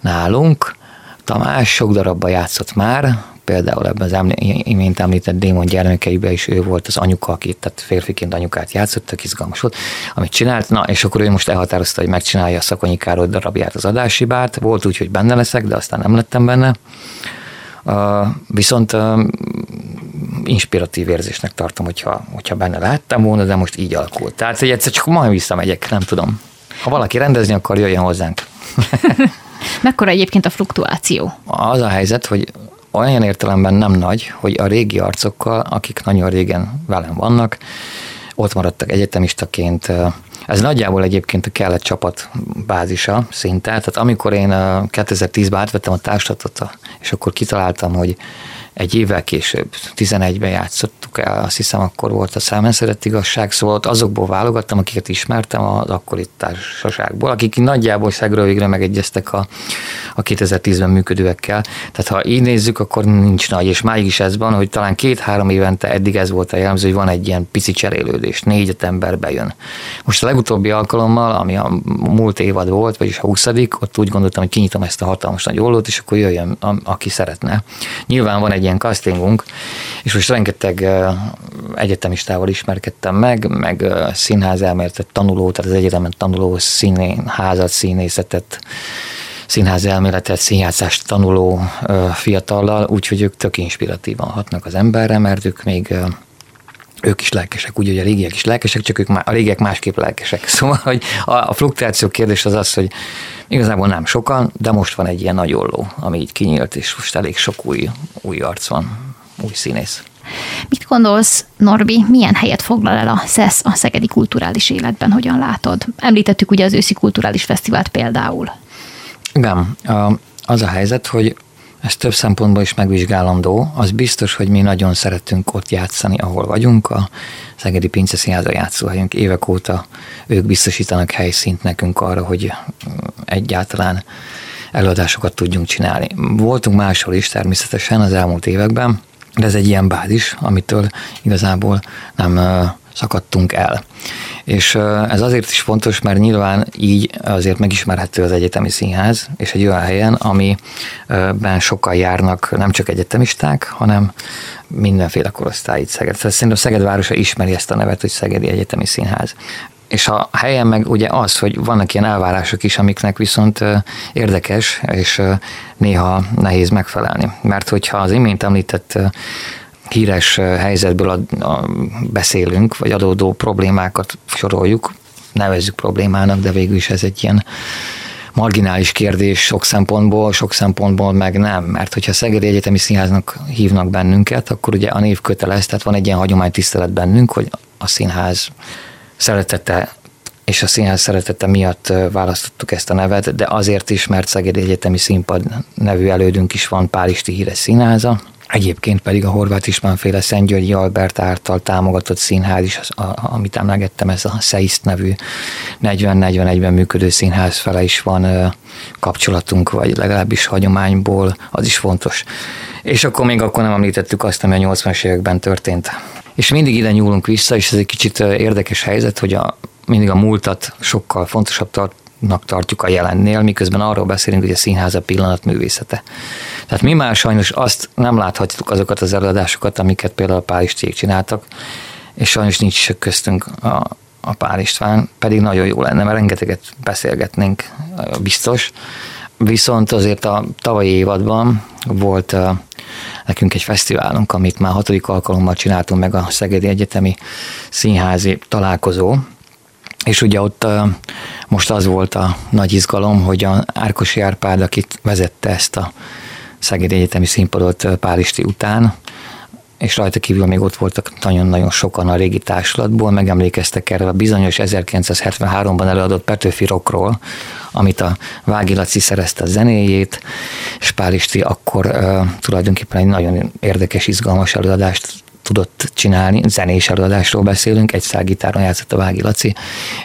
nálunk. Tamás sok darabban játszott már, például ebben az emlí- imént említett Démon gyermekeiben is ő volt az anyuka, aki tehát férfiként anyukát játszott, izgalmas volt, amit csinált, na és akkor ő most elhatározta, hogy megcsinálja a Szakonyi Károly darabját, az adásibát, volt úgy, hogy benne leszek, de aztán nem lettem benne. Uh, viszont uh, inspiratív érzésnek tartom, hogyha, hogyha benne lehettem volna, de most így alakult. Tehát, hogy egyszer csak majd visszamegyek, nem tudom. Ha valaki rendezni akar, jöjjön hozzánk. Mekkora egyébként a fluktuáció? Az a helyzet, hogy olyan értelemben nem nagy, hogy a régi arcokkal, akik nagyon régen velem vannak, ott maradtak egyetemistaként. Ez nagyjából egyébként a kellett csapat bázisa szinte. Tehát amikor én 2010-ben átvettem a társadalmat, és akkor kitaláltam, hogy egy évvel később, 11-ben játszottuk el, azt hiszem akkor volt a számenszedett igazság, szóval ott azokból válogattam, akiket ismertem az akkori társaságból, akik nagyjából szegről végre megegyeztek a, a 2010-ben működőekkel. Tehát ha így nézzük, akkor nincs nagy, és máig is ez van, hogy talán két-három évente eddig ez volt a jellemző, hogy van egy ilyen pici cserélődés, négy-öt ember bejön. Most a legutóbbi alkalommal, ami a múlt évad volt, vagyis a 20 ott úgy gondoltam, hogy kinyitom ezt a hatalmas nagy ollót, és akkor jöjjön, a, aki szeretne. Nyilván van egy ilyen castingunk, és most rengeteg egyetemistával ismerkedtem meg, meg színház elméletet tanuló, tehát az egyetemen tanuló színházat, színészetet, színház elméletet, színjátszást tanuló fiatallal, úgyhogy ők tök inspiratívan hatnak az emberre, mert ők még ők is lelkesek, úgy, hogy a régiek is lelkesek, csak ők a régiek másképp lelkesek. Szóval, hogy a, a fluktuáció kérdés az az, hogy igazából nem sokan, de most van egy ilyen nagy olló, ami így kinyílt, és most elég sok új, új arc van, új színész. Mit gondolsz, Norbi, milyen helyet foglal el a SZESZ a szegedi kulturális életben, hogyan látod? Említettük ugye az őszi kulturális fesztivált például. Igen, az a helyzet, hogy ez több szempontból is megvizsgálandó. Az biztos, hogy mi nagyon szeretünk ott játszani, ahol vagyunk. A Szegedi Pince Színháza játszóhelyünk évek óta ők biztosítanak helyszínt nekünk arra, hogy egyáltalán előadásokat tudjunk csinálni. Voltunk máshol is természetesen az elmúlt években, de ez egy ilyen bázis, amitől igazából nem szakadtunk el. És ez azért is fontos, mert nyilván így azért megismerhető az egyetemi színház, és egy olyan helyen, amiben sokkal járnak nem csak egyetemisták, hanem mindenféle korosztály itt Szeged. Tehát szerintem Szeged városa ismeri ezt a nevet, hogy Szegedi Egyetemi Színház. És a helyen meg ugye az, hogy vannak ilyen elvárások is, amiknek viszont érdekes, és néha nehéz megfelelni. Mert hogyha az imént említett híres helyzetből a, a, beszélünk, vagy adódó problémákat soroljuk, nevezzük problémának, de végül is ez egy ilyen marginális kérdés sok szempontból, sok szempontból meg nem, mert hogyha Szegedi Egyetemi Színháznak hívnak bennünket, akkor ugye a név kötelez, tehát van egy ilyen hagyománytisztelet bennünk, hogy a színház szeretete és a színház szeretete miatt választottuk ezt a nevet, de azért is, mert Szegedi Egyetemi Színpad nevű elődünk is van Pálisti híres színháza, Egyébként pedig a Horváth István féle Györgyi Albert által támogatott színház is, az, a, amit emlegettem, ez a Szeiszt nevű 40-41-ben működő színház fele is van ö, kapcsolatunk, vagy legalábbis hagyományból, az is fontos. És akkor még akkor nem említettük azt, ami a 80-as években történt. És mindig ide nyúlunk vissza, és ez egy kicsit érdekes helyzet, hogy a, mindig a múltat sokkal fontosabb tart, tartjuk a jelennél, miközben arról beszélünk, hogy a színház a pillanat művészete. Tehát mi már sajnos azt nem láthatjuk azokat az előadásokat, amiket például a Pál István csináltak, és sajnos nincs köztünk a, a Pál István, pedig nagyon jó lenne, mert rengeteget beszélgetnénk, biztos. Viszont azért a tavalyi évadban volt nekünk egy fesztiválunk, amit már hatodik alkalommal csináltunk meg a Szegedi Egyetemi Színházi találkozó, és ugye ott most az volt a nagy izgalom, hogy a Árkosi Árpád, akit vezette ezt a Szegedi Egyetemi Színpadot Pálisti után, és rajta kívül még ott voltak nagyon-nagyon sokan a régi társulatból, megemlékeztek erre a bizonyos 1973-ban előadott Petőfi Rockról, amit a Vági Laci szerezte a zenéjét, és Pál Isti akkor uh, tulajdonképpen egy nagyon érdekes, izgalmas előadást tudott csinálni, zenés előadásról beszélünk, egy gitáron játszott a Vági Laci,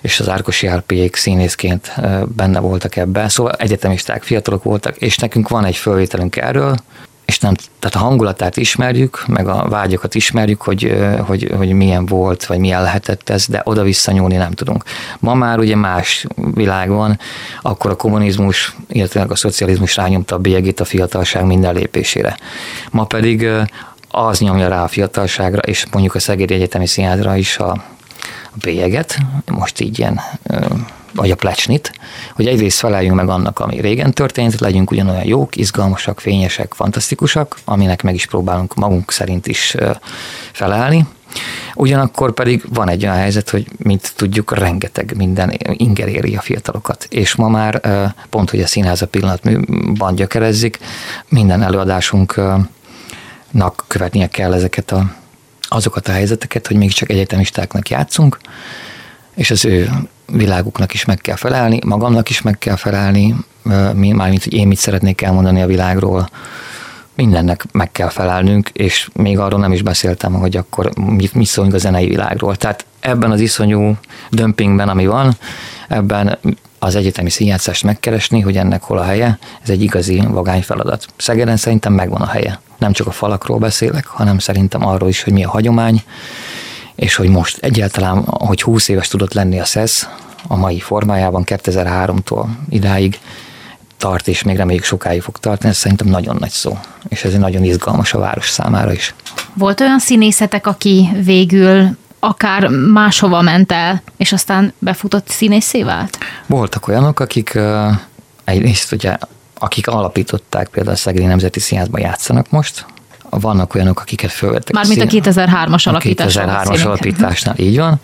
és az Árkosi Árpiék színészként benne voltak ebben, szóval egyetemisták, fiatalok voltak, és nekünk van egy fölvételünk erről, és nem, tehát a hangulatát ismerjük, meg a vágyokat ismerjük, hogy, hogy, hogy milyen volt, vagy milyen lehetett ez, de oda-vissza nyúlni nem tudunk. Ma már ugye más világ van, akkor a kommunizmus, illetve a szocializmus rányomta a bélyegét a fiatalság minden lépésére. Ma pedig az nyomja rá a fiatalságra, és mondjuk a Szegedi Egyetemi Színházra is a, a bélyeget, most így ilyen vagy a plecsnit, hogy egyrészt feleljünk meg annak, ami régen történt, legyünk ugyanolyan jók, izgalmasak, fényesek, fantasztikusak, aminek meg is próbálunk magunk szerint is felelni. Ugyanakkor pedig van egy olyan helyzet, hogy mint tudjuk, rengeteg minden inger éri a fiatalokat. És ma már pont, hogy a színház a pillanatban gyökerezzik, minden előadásunknak követnie kell ezeket a, azokat a helyzeteket, hogy mégiscsak egyetemistáknak játszunk, és az ő világuknak is meg kell felelni, magamnak is meg kell felelni, mármint, hogy én mit szeretnék elmondani a világról, mindennek meg kell felelnünk, és még arról nem is beszéltem, hogy akkor mit, mit szólunk a zenei világról. Tehát ebben az iszonyú dömpingben, ami van, ebben az egyetemi színjátszást megkeresni, hogy ennek hol a helye, ez egy igazi vagány feladat. Szegeden szerintem megvan a helye. Nem csak a falakról beszélek, hanem szerintem arról is, hogy mi a hagyomány, és hogy most egyáltalán, hogy 20 éves tudott lenni a SESZ a mai formájában 2003-tól idáig tart, és még reméljük sokáig fog tartani, ez szerintem nagyon nagy szó, és ez nagyon izgalmas a város számára is. Volt olyan színészetek, aki végül akár máshova ment el, és aztán befutott színészé vált? Voltak olyanok, akik egyrészt ugye, akik alapították például a Szegedi Nemzeti Színházban játszanak most, vannak olyanok, akiket fölvettek. Mármint a, 2003-as alapítás. A 2003-as alapításnál, így van.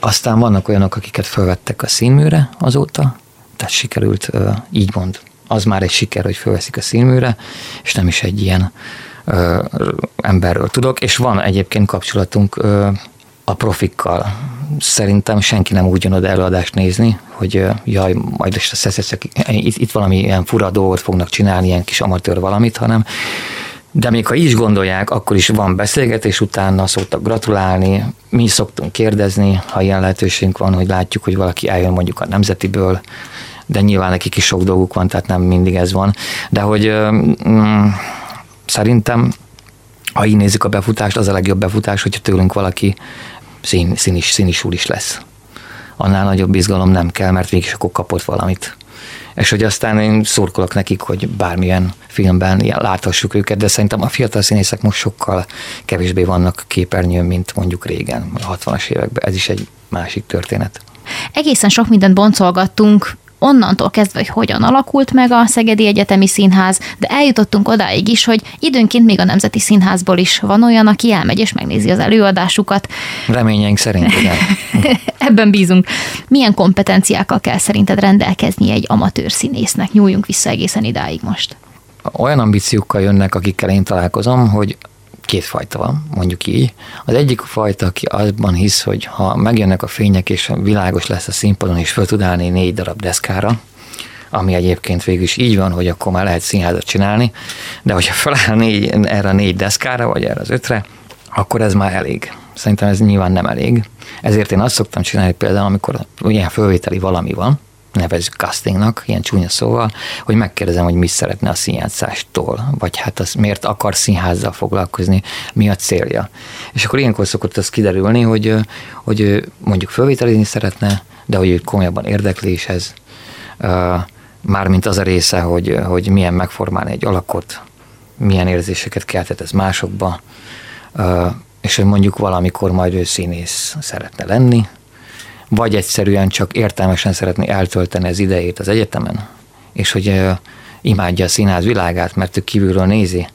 Aztán vannak olyanok, akiket fölvettek a színműre azóta, tehát sikerült, így mond, az már egy siker, hogy fölveszik a színműre, és nem is egy ilyen ö, emberről tudok, és van egyébként kapcsolatunk ö, a profikkal. Szerintem senki nem úgy jön oda előadást nézni, hogy jaj, majd most a szeszeszek, itt, itt valami ilyen fura dolgot fognak csinálni, ilyen kis amatőr valamit, hanem de még ha is gondolják, akkor is van beszélgetés utána, szoktak gratulálni, mi szoktunk kérdezni, ha ilyen lehetőségünk van, hogy látjuk, hogy valaki eljön mondjuk a nemzetiből, de nyilván nekik is sok dolguk van, tehát nem mindig ez van. De hogy mm, szerintem, ha így nézzük a befutást, az a legjobb befutás, hogyha tőlünk valaki szín, színis, színis úr is lesz. Annál nagyobb izgalom nem kell, mert végig akkor kapott valamit és hogy aztán én szurkolok nekik, hogy bármilyen filmben láthassuk őket, de szerintem a fiatal színészek most sokkal kevésbé vannak képernyőn, mint mondjuk régen, a 60-as években. Ez is egy másik történet. Egészen sok mindent boncolgattunk, onnantól kezdve, hogy hogyan alakult meg a Szegedi Egyetemi Színház, de eljutottunk odáig is, hogy időnként még a Nemzeti Színházból is van olyan, aki elmegy és megnézi az előadásukat. Reményeink szerint, igen. Ebben bízunk. Milyen kompetenciákkal kell szerinted rendelkezni egy amatőr színésznek? Nyúljunk vissza egészen idáig most. Olyan ambíciókkal jönnek, akikkel én találkozom, hogy két fajta van, mondjuk így. Az egyik fajta, aki azban hisz, hogy ha megjönnek a fények, és világos lesz a színpadon, és föl tud állni négy darab deszkára, ami egyébként végül is így van, hogy akkor már lehet színházat csinálni, de hogyha feláll négy, erre a négy deszkára, vagy erre az ötre, akkor ez már elég. Szerintem ez nyilván nem elég. Ezért én azt szoktam csinálni például, amikor ilyen fölvételi valami van, nevezzük castingnak, ilyen csúnya szóval, hogy megkérdezem, hogy mi szeretne a színjátszástól, vagy hát az miért akar színházzal foglalkozni, mi a célja. És akkor ilyenkor szokott az kiderülni, hogy, hogy mondjuk fölvételizni szeretne, de hogy komolyabban érdekléshez, mármint az a része, hogy, hogy milyen megformálni egy alakot, milyen érzéseket keltett ez másokba, és hogy mondjuk valamikor majd ő színész szeretne lenni, vagy egyszerűen csak értelmesen szeretné eltölteni az idejét az egyetemen, és hogy imádja a színház világát, mert ő kívülről nézi,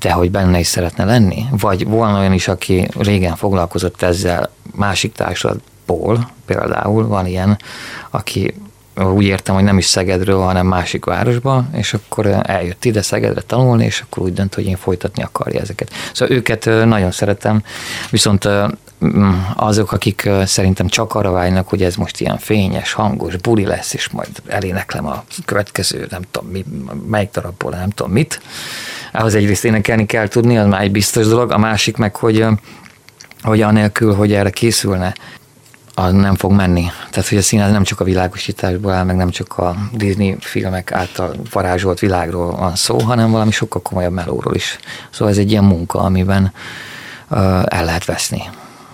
de hogy benne is szeretne lenni. Vagy volna olyan is, aki régen foglalkozott ezzel másik társadalomból, például van ilyen, aki úgy értem, hogy nem is Szegedről, hanem másik városba, és akkor eljött ide Szegedre tanulni, és akkor úgy dönt, hogy én folytatni akarja ezeket. Szóval őket nagyon szeretem, viszont azok, akik szerintem csak arra vágynak, hogy ez most ilyen fényes, hangos, buli lesz, és majd eléneklem a következő, nem tudom mi, melyik darabból, nem tudom mit. Ahhoz egyrészt énekelni kell tudni, az már egy biztos dolog, a másik meg, hogy hogy anélkül, hogy erre készülne, az nem fog menni. Tehát, hogy a színház nem csak a világosításból áll, meg nem csak a Disney filmek által varázsolt világról van szó, hanem valami sokkal komolyabb melóról is. Szóval ez egy ilyen munka, amiben el lehet veszni.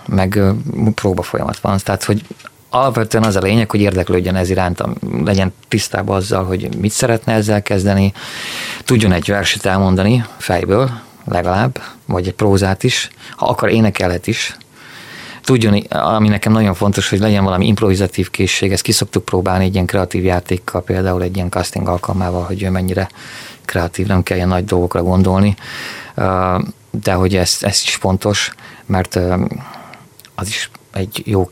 Meg próba folyamat van. Tehát, hogy alapvetően az a lényeg, hogy érdeklődjön ez iránt, legyen tisztában azzal, hogy mit szeretne ezzel kezdeni, tudjon egy verset elmondani fejből, legalább, vagy egy prózát is, ha akar énekelhet is, tudjon, ami nekem nagyon fontos, hogy legyen valami improvizatív készség, ezt ki szoktuk próbálni egy ilyen kreatív játékkal, például egy ilyen casting alkalmával, hogy ő mennyire kreatív, nem kell ilyen nagy dolgokra gondolni, de hogy ez, ez is fontos, mert az is egy jó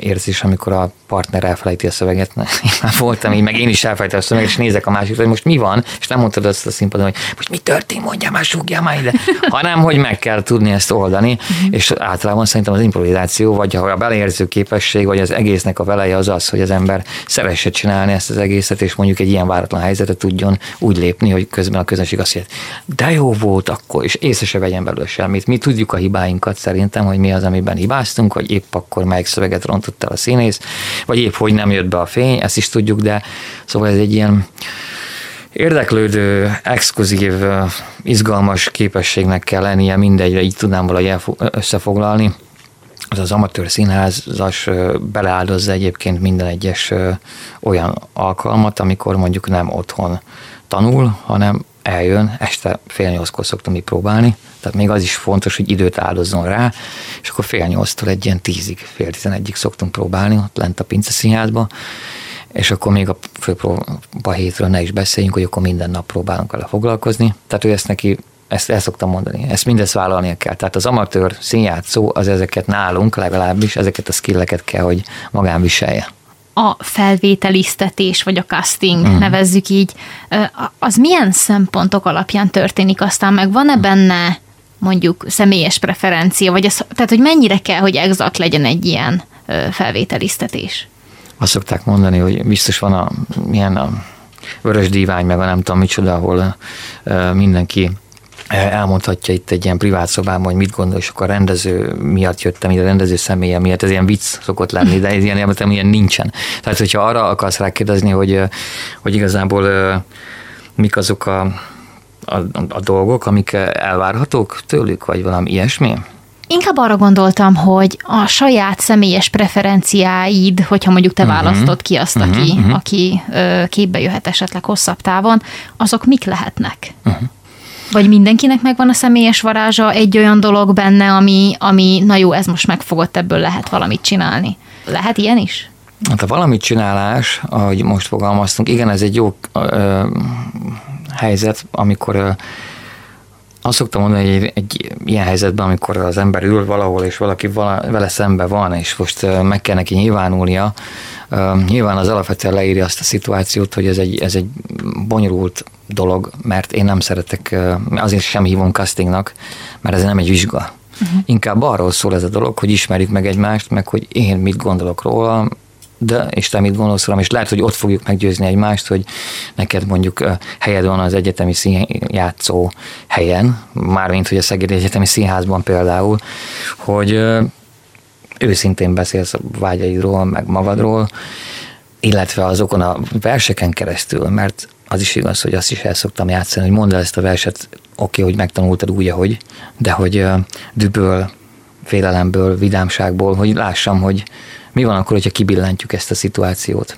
érzés, amikor a partner elfelejti a szöveget. Én már voltam így, meg én is elfelejtem a szöveget, és nézek a másikra, hogy most mi van, és nem mondtad azt a színpadon, hogy most mi történt, mondja már, súgjál már ide, hanem hogy meg kell tudni ezt oldani, uh-huh. és általában szerintem az improvizáció, vagy a beleérző képesség, vagy az egésznek a veleje az az, hogy az ember szeresse csinálni ezt az egészet, és mondjuk egy ilyen váratlan helyzetet tudjon úgy lépni, hogy közben a közönség azt mondja, de jó volt akkor, és észre se vegyen belőle semmit. Mi tudjuk a hibáinkat szerintem, hogy mi az, amiben hibáztunk, hogy épp akkor melyik szöveget rontott el a színész, vagy épp hogy nem jött be a fény, ezt is tudjuk, de szóval ez egy ilyen érdeklődő, exkluzív, izgalmas képességnek kell lennie, mindegyre így tudnám valahogy összefoglalni. Az az amatőr színházas beleáldozza egyébként minden egyes olyan alkalmat, amikor mondjuk nem otthon tanul, hanem eljön, este fél nyolckor szoktam mi próbálni, tehát még az is fontos, hogy időt áldozzon rá, és akkor fél nyolctól egy ilyen tízig, fél tizenegyig szoktunk próbálni, ott lent a Pince Színházba, és akkor még a főpróba hétről ne is beszéljünk, hogy akkor minden nap próbálunk vele foglalkozni. Tehát ő ezt neki ezt el szoktam mondani, ezt mindezt vállalnia kell. Tehát az amatőr színjátszó az ezeket nálunk legalábbis, ezeket a skilleket kell, hogy magán viselje a felvételiztetés, vagy a casting, mm. nevezzük így, az milyen szempontok alapján történik aztán meg? Van-e benne mondjuk személyes preferencia, vagy az, tehát hogy mennyire kell, hogy exakt legyen egy ilyen felvételiztetés? Azt szokták mondani, hogy biztos van a, milyen a vörös dívány, meg a nem tudom micsoda, ahol mindenki elmondhatja itt egy ilyen privát szobában, hogy mit gondol, és akkor a rendező miatt jöttem, ide a rendező személye miatt, ez ilyen vicc szokott lenni, de ez ilyen értelem ilyen nincsen. Tehát, hogyha arra akarsz rákérdezni, hogy, hogy igazából mik azok a, a, a dolgok, amik elvárhatók tőlük, vagy valami ilyesmi, Inkább arra gondoltam, hogy a saját személyes preferenciáid, hogyha mondjuk te uh-huh. választod ki azt, aki, uh-huh. aki képbe jöhet esetleg hosszabb távon, azok mik lehetnek? Uh-huh. Vagy mindenkinek megvan a személyes varázsa, egy olyan dolog benne, ami, ami na jó, ez most megfogott, ebből lehet valamit csinálni. Lehet ilyen is? Hát a valamit csinálás, ahogy most fogalmaztunk, igen, ez egy jó ö, helyzet, amikor ö, azt szoktam mondani, hogy egy, egy ilyen helyzetben, amikor az ember ül valahol, és valaki vala, vele szembe van, és most meg kell neki nyilvánulnia, nyilván az alapvetően leírja azt a szituációt, hogy ez egy, ez egy bonyolult dolog, mert én nem szeretek, azért sem hívom castingnak, mert ez nem egy vizsga. Uh-huh. Inkább arról szól ez a dolog, hogy ismerjük meg egymást, meg hogy én mit gondolok róla, de és te mit gondolsz rólam, és lehet, hogy ott fogjuk meggyőzni egymást, hogy neked mondjuk helyed van az egyetemi színjátszó helyen, mármint, hogy a Szegedi Egyetemi Színházban például, hogy őszintén beszélsz a vágyaidról, meg magadról, illetve azokon a verseken keresztül, mert az is igaz, hogy azt is el szoktam játszani, hogy mondd el ezt a verset, oké, okay, hogy megtanultad úgy, ahogy, de hogy düböl, félelemből, vidámságból, hogy lássam, hogy mi van akkor, hogyha kibillentjük ezt a szituációt.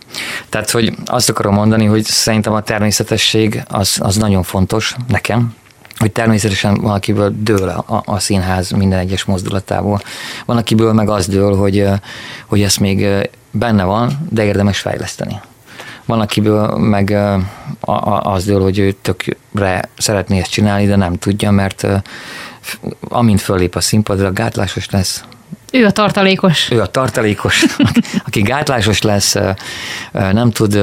Tehát, hogy azt akarom mondani, hogy szerintem a természetesség az, az nagyon fontos nekem, hogy természetesen valakiből dől a, a színház minden egyes mozdulatából. Van, akiből meg az dől, hogy, hogy ez még benne van, de érdemes fejleszteni. Van, akiből meg az dől, hogy ő tökre szeretné ezt csinálni, de nem tudja, mert amint föllép a színpadra, gátlásos lesz, Ő a tartalékos. Ő a tartalékos, aki gátlásos lesz, nem tud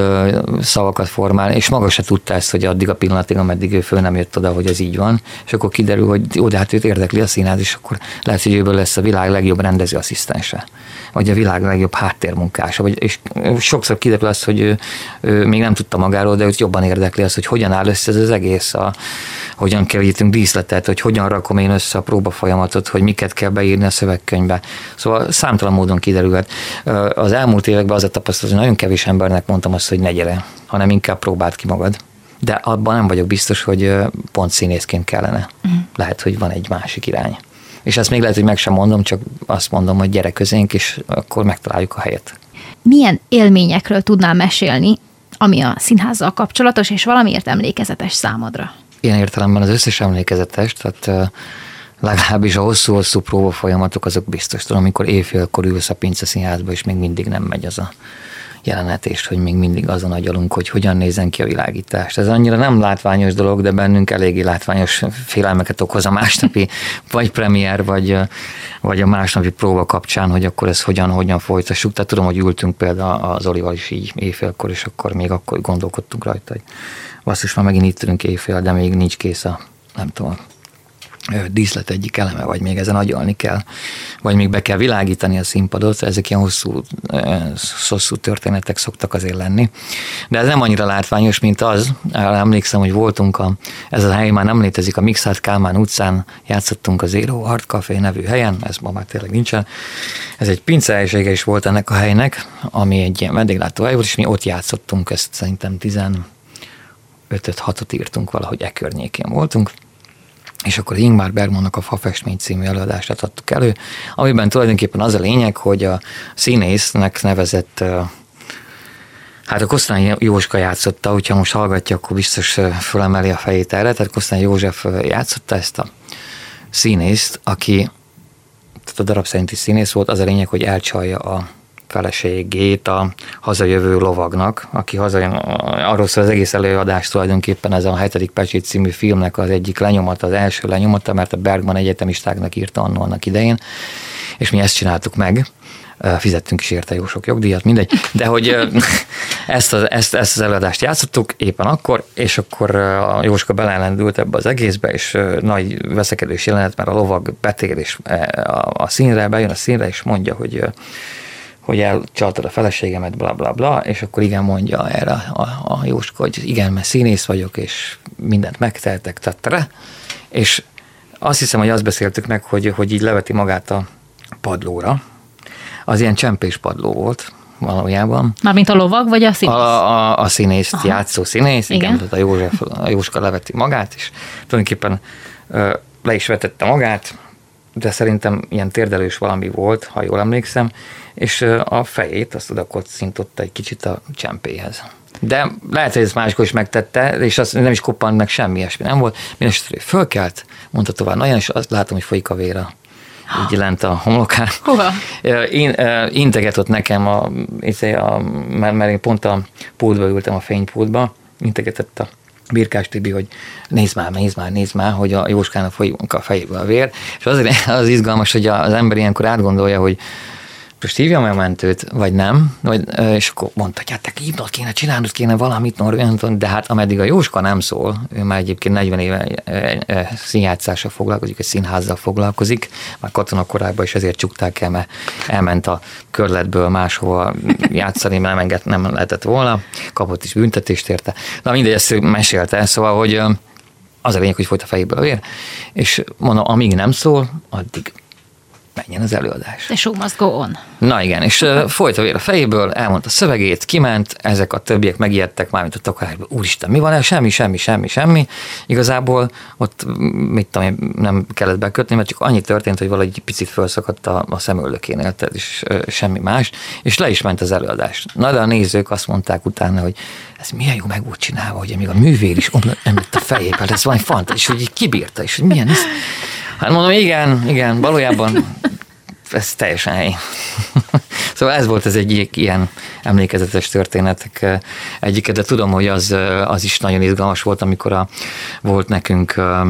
szavakat formálni, és maga se tudta ezt, hogy addig a pillanatig, ameddig ő föl nem jött oda, hogy ez így van, és akkor kiderül, hogy jó, de hát őt érdekli a színház, és akkor lehet, hogy őből lesz a világ legjobb rendezőasszisztense, vagy a világ legjobb háttérmunkása, vagy, és sokszor kiderül az, hogy ő, ő még nem tudta magáról, de őt jobban érdekli az, hogy hogyan áll össze ez az egész, a, hogyan kerítünk díszletet, hogy hogyan rakom én össze a próba folyamatot, hogy miket kell beírni a szövegkönyvbe. Szóval számtalan módon kiderülhet. Az elmúlt években az a tapasztalat, hogy nagyon kevés embernek mondtam azt, hogy ne gyere, hanem inkább próbáld ki magad. De abban nem vagyok biztos, hogy pont színészként kellene. Uh-huh. Lehet, hogy van egy másik irány. És ezt még lehet, hogy meg sem mondom, csak azt mondom, hogy gyere közénk, és akkor megtaláljuk a helyet. Milyen élményekről tudnál mesélni, ami a színházzal kapcsolatos, és valamiért emlékezetes számodra? Ilyen értelemben az összes emlékezetes, tehát legalábbis a hosszú-hosszú próba folyamatok azok biztos tudom, amikor éjfélkor ülsz a pince színházba, és még mindig nem megy az a jelenet, és hogy még mindig azon agyalunk, hogy hogyan nézen ki a világítás. Ez annyira nem látványos dolog, de bennünk eléggé látványos félelmeket okoz a másnapi vagy premier, vagy, vagy a másnapi próba kapcsán, hogy akkor ez hogyan, hogyan folytassuk. Tehát tudom, hogy ültünk például az Olival is így éjfélkor, és akkor még akkor gondolkodtunk rajta, hogy basszus, már megint itt ülünk éjfél, de még nincs kész a, nem tudom, díszlet egyik eleme, vagy még ezen agyalni kell, vagy még be kell világítani a színpadot, ezek ilyen hosszú, hosszú történetek szoktak azért lenni. De ez nem annyira látványos, mint az, emlékszem, hogy voltunk, a, ez a hely már nem létezik, a Mixát Kálmán utcán játszottunk az Zero Art Café nevű helyen, ez ma már tényleg nincsen. Ez egy pincehelyisége is volt ennek a helynek, ami egy ilyen vendéglátó hely volt, és mi ott játszottunk, ezt szerintem 15 6 írtunk valahogy e környékén voltunk és akkor Ingmar Bergmannak a Fafestmény című előadását adtuk elő, amiben tulajdonképpen az a lényeg, hogy a színésznek nevezett Hát a Kosztolányi Jóska játszotta, hogyha most hallgatja, akkor biztos fölemeli a fejét erre, tehát Kosztolányi József játszotta ezt a színészt, aki tehát a darab szerinti színész volt, az a lényeg, hogy elcsalja a feleségét a hazajövő lovagnak, aki hazajön, arról szól az egész előadás tulajdonképpen ez a hetedik pecsét című filmnek az egyik lenyomata, az első lenyomata, mert a Bergman egyetemistáknak írta annó annak idején, és mi ezt csináltuk meg, fizettünk is érte jó sok jogdíjat, mindegy, de hogy ezt, az, ezt, ezt az előadást játszottuk éppen akkor, és akkor a Jóska belelendült ebbe az egészbe, és nagy veszekedés jelenet, mert a lovag betér és a, a színre, bejön a színre, és mondja, hogy hogy elcsaltad a feleségemet, bla bla bla, és akkor igen mondja erre a, a Jóska, hogy igen, mert színész vagyok, és mindent megteltek, tatra. És azt hiszem, hogy azt beszéltük meg, hogy, hogy így leveti magát a padlóra. Az ilyen csempés padló volt valójában. Mármint a lovag, vagy a színész? A, a, a színész, Aha. játszó színész, igen, igen a, József, a Jóska leveti magát, és tulajdonképpen le is vetette magát, de szerintem ilyen térdelős valami volt, ha jól emlékszem, és a fejét azt oda kocintotta egy kicsit a csempéhez. De lehet, hogy ez máskor is megtette, és azt nem is koppant meg semmi ilyesmi nem volt. Mindenesetre fölkelt, mondta tovább, nagyon, és azt látom, hogy folyik a véra így lent a homlokán. Hova? Én, integetett nekem, a, a, mert, mert én pont a pultba ültem, a fénypultba, integetett a Birkás Tibi, hogy nézd már, nézd már, nézd már, hogy a Jóskának folyik a fejéből a vér. És azért az izgalmas, hogy az ember ilyenkor átgondolja, hogy most hívjam a mentőt, vagy nem, vagy, és akkor mondta, hogy hát te hívnod kéne, csinálnod kéne valamit, Norvégon, de hát ameddig a Jóska nem szól, ő már egyébként 40 éve színjátszással foglalkozik, egy színházzal foglalkozik, már katonakorában is ezért csukták el, mert elment a körletből máshova játszani, mert nem, enged, nem lehetett volna, kapott is büntetést érte. Na mindegy, ezt mesélte, szóval, hogy az a lényeg, hogy folyt a fejéből a vér, és mondom, amíg nem szól, addig menjen az előadás. The show must go on. Na igen, és uh, folyt a vér a fejéből, elmondta a szövegét, kiment, ezek a többiek megijedtek már, mint a takarásban, úristen, mi van el? Semmi, semmi, semmi, semmi. Igazából ott, mit tudom nem kellett bekötni, mert csak annyi történt, hogy valahogy picit felszakadt a, a szemöldökénél, tehát is uh, semmi más, és le is ment az előadás. Na de a nézők azt mondták utána, hogy ez milyen jó meg volt csinálva, hogy még a művér is omlott a fejébe, ez valami fantasztikus, és hogy így kibírta, és hogy milyen ez, Hát mondom, igen, igen, valójában ez teljesen hely. szóval ez volt az egyik ilyen emlékezetes történetek eh, egyike, de tudom, hogy az, eh, az is nagyon izgalmas volt, amikor a, volt nekünk eh,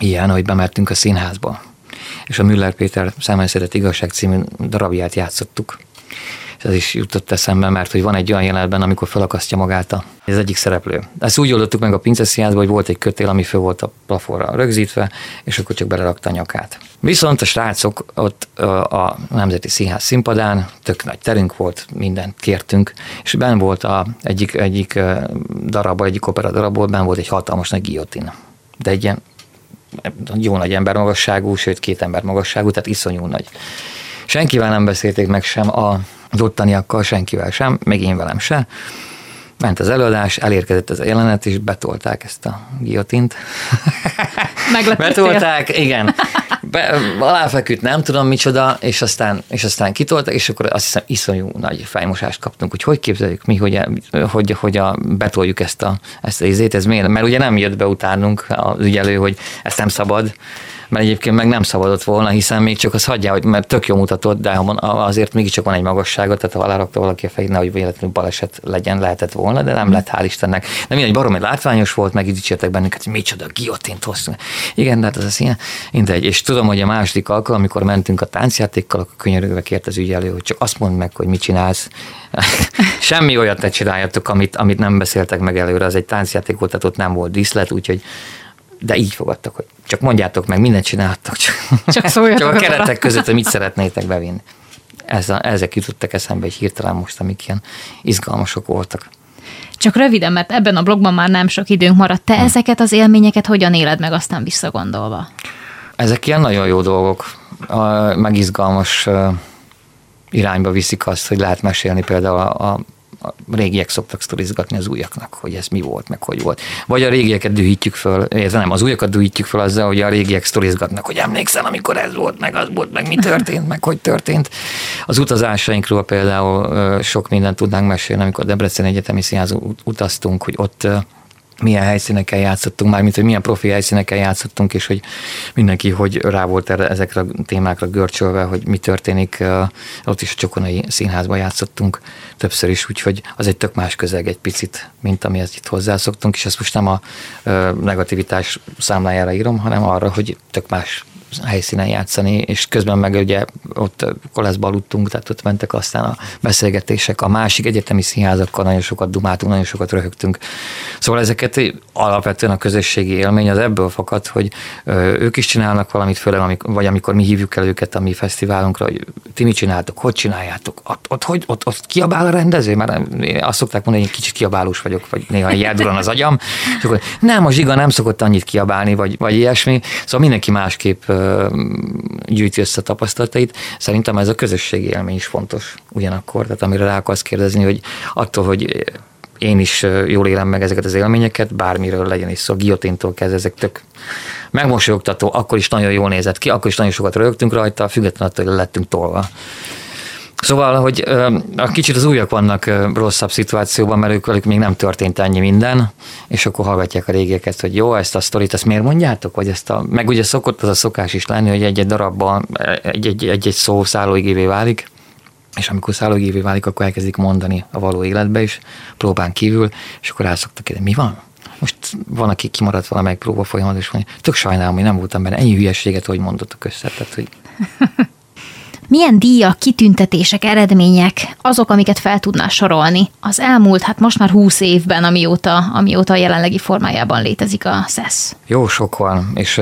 ilyen, hogy bemertünk a színházba. és a Müller Péter Szemelszedett igazság című darabját játszottuk ez is jutott eszembe, mert hogy van egy olyan jelenetben, amikor felakasztja magát a, az egyik szereplő. Ezt úgy oldottuk meg a pinceszínházban, hogy volt egy kötél, ami föl volt a plafonra rögzítve, és akkor csak belerakta a nyakát. Viszont a srácok ott a Nemzeti Színház színpadán, tök nagy terünk volt, mindent kértünk, és ben volt a, egyik, egyik darab, egyik opera darabból, ben volt egy hatalmas nagy guillotine. De egy ilyen jó nagy ember magasságú, sőt két ember magasságú, tehát iszonyú nagy. Senkivel nem beszélték meg sem a az ottaniakkal senkivel sem, még én velem se. Ment az előadás, elérkezett az jelenet, és betolták ezt a giotint. Betolták, igen. Be, aláfeküdt, nem tudom micsoda, és aztán, és aztán kitolták, és akkor azt hiszem iszonyú nagy fejmosást kaptunk, hogy hogy képzeljük mi, hogy, hogy, hogy a, betoljuk ezt a, ezt a izét, ez miért? Mert ugye nem jött be utánunk az ügyelő, hogy ezt nem szabad, mert egyébként meg nem szabadott volna, hiszen még csak az hagyja, hogy mert tök jó mutatott, de azért mégiscsak van egy magassága, tehát ha alárakta valaki a fejét, nehogy véletlenül baleset legyen, lehetett volna, de nem lett, hál' Istennek. De mindegy, barom, látványos volt, meg dicsértek bennünket, hogy micsoda giotint hoztunk. Igen, de hát az a színe, mindegy. És tudom, hogy a második alkalom, amikor mentünk a táncjátékkal, akkor könyörögve kért az ügyelő, hogy csak azt mondd meg, hogy mit csinálsz. Semmi olyat ne csináljatok, amit, amit nem beszéltek meg előre. Az egy táncjáték volt, tehát ott nem volt díszlet, úgyhogy de így fogadtak, hogy csak mondjátok meg, mindent csináltak, csak, csak, csak a keretek között, hogy mit szeretnétek bevinni. Ez a, ezek jutottak eszembe egy hirtelen most, amik ilyen izgalmasok voltak. Csak röviden, mert ebben a blogban már nem sok időnk maradt. Te hmm. ezeket az élményeket hogyan éled meg aztán visszagondolva? Ezek ilyen nagyon jó dolgok, megizgalmas irányba viszik azt, hogy lehet mesélni például a, a a régiek szoktak sztorizgatni az újaknak, hogy ez mi volt, meg hogy volt. Vagy a régieket dühítjük föl, ez nem, az újakat dühítjük föl azzal, hogy a régiek sztorizgatnak, hogy emlékszel, amikor ez volt, meg az volt, meg mi történt, meg hogy történt. Az utazásainkról például sok mindent tudnánk mesélni, amikor Debrecen Egyetemi Színházon utaztunk, hogy ott milyen helyszíneken játszottunk, már mint hogy milyen profi helyszíneken játszottunk, és hogy mindenki hogy rá volt erre, ezekre a témákra görcsölve, hogy mi történik. Ott is a Csokonai Színházban játszottunk többször is, úgyhogy az egy tök más közeg egy picit, mint amihez itt hozzászoktunk, és ezt most nem a negativitás számlájára írom, hanem arra, hogy tök más helyszínen játszani, és közben meg ugye ott koleszba aludtunk, tehát ott mentek aztán a beszélgetések. A másik egyetemi színházakkal, nagyon sokat dumáltunk, nagyon sokat röhögtünk. Szóval ezeket alapvetően a közösségi élmény az ebből fakad, hogy ők is csinálnak valamit, főleg amikor, vagy amikor mi hívjuk el őket a mi fesztiválunkra, hogy ti mit csináltok, hogy csináljátok, ott, ott, hogy, ott, ott kiabál a rendező, mert azt szokták mondani, hogy kicsit kiabálós vagyok, vagy néha jelduran az agyam, és akkor nem, a zsiga nem szokott annyit kiabálni, vagy, vagy ilyesmi, szóval mindenki másképp gyűjti össze tapasztalatait. Szerintem ez a közösségi élmény is fontos ugyanakkor, tehát amire rá akarsz kérdezni, hogy attól, hogy én is jól élem meg ezeket az élményeket, bármiről legyen is szó, giotintól kezdve, ezek tök megmosolyogtató, akkor is nagyon jól nézett ki, akkor is nagyon sokat rögtünk rajta, függetlenül attól, hogy lettünk tolva. Szóval, hogy a kicsit az újak vannak rosszabb szituációban, mert ők velük még nem történt ennyi minden, és akkor hallgatják a régieket, hogy jó, ezt a sztorit, ezt miért mondjátok? Vagy ezt a, meg ugye szokott az a szokás is lenni, hogy egy-egy darabban egy-egy szó szállóigévé válik, és amikor szállóigévé válik, akkor elkezdik mondani a való életbe is, próbán kívül, és akkor el szoktak kérdezni, mi van? Most van, aki kimaradt valamelyik próba folyamat, és mondja, tök sajnálom, hogy nem voltam benne, ennyi hülyeséget, hogy mondottak össze. Tehát, hogy Milyen díjak, kitüntetések, eredmények azok, amiket fel tudnál sorolni az elmúlt, hát most már húsz évben, amióta, amióta a jelenlegi formájában létezik a SESZ? Jó sok van, és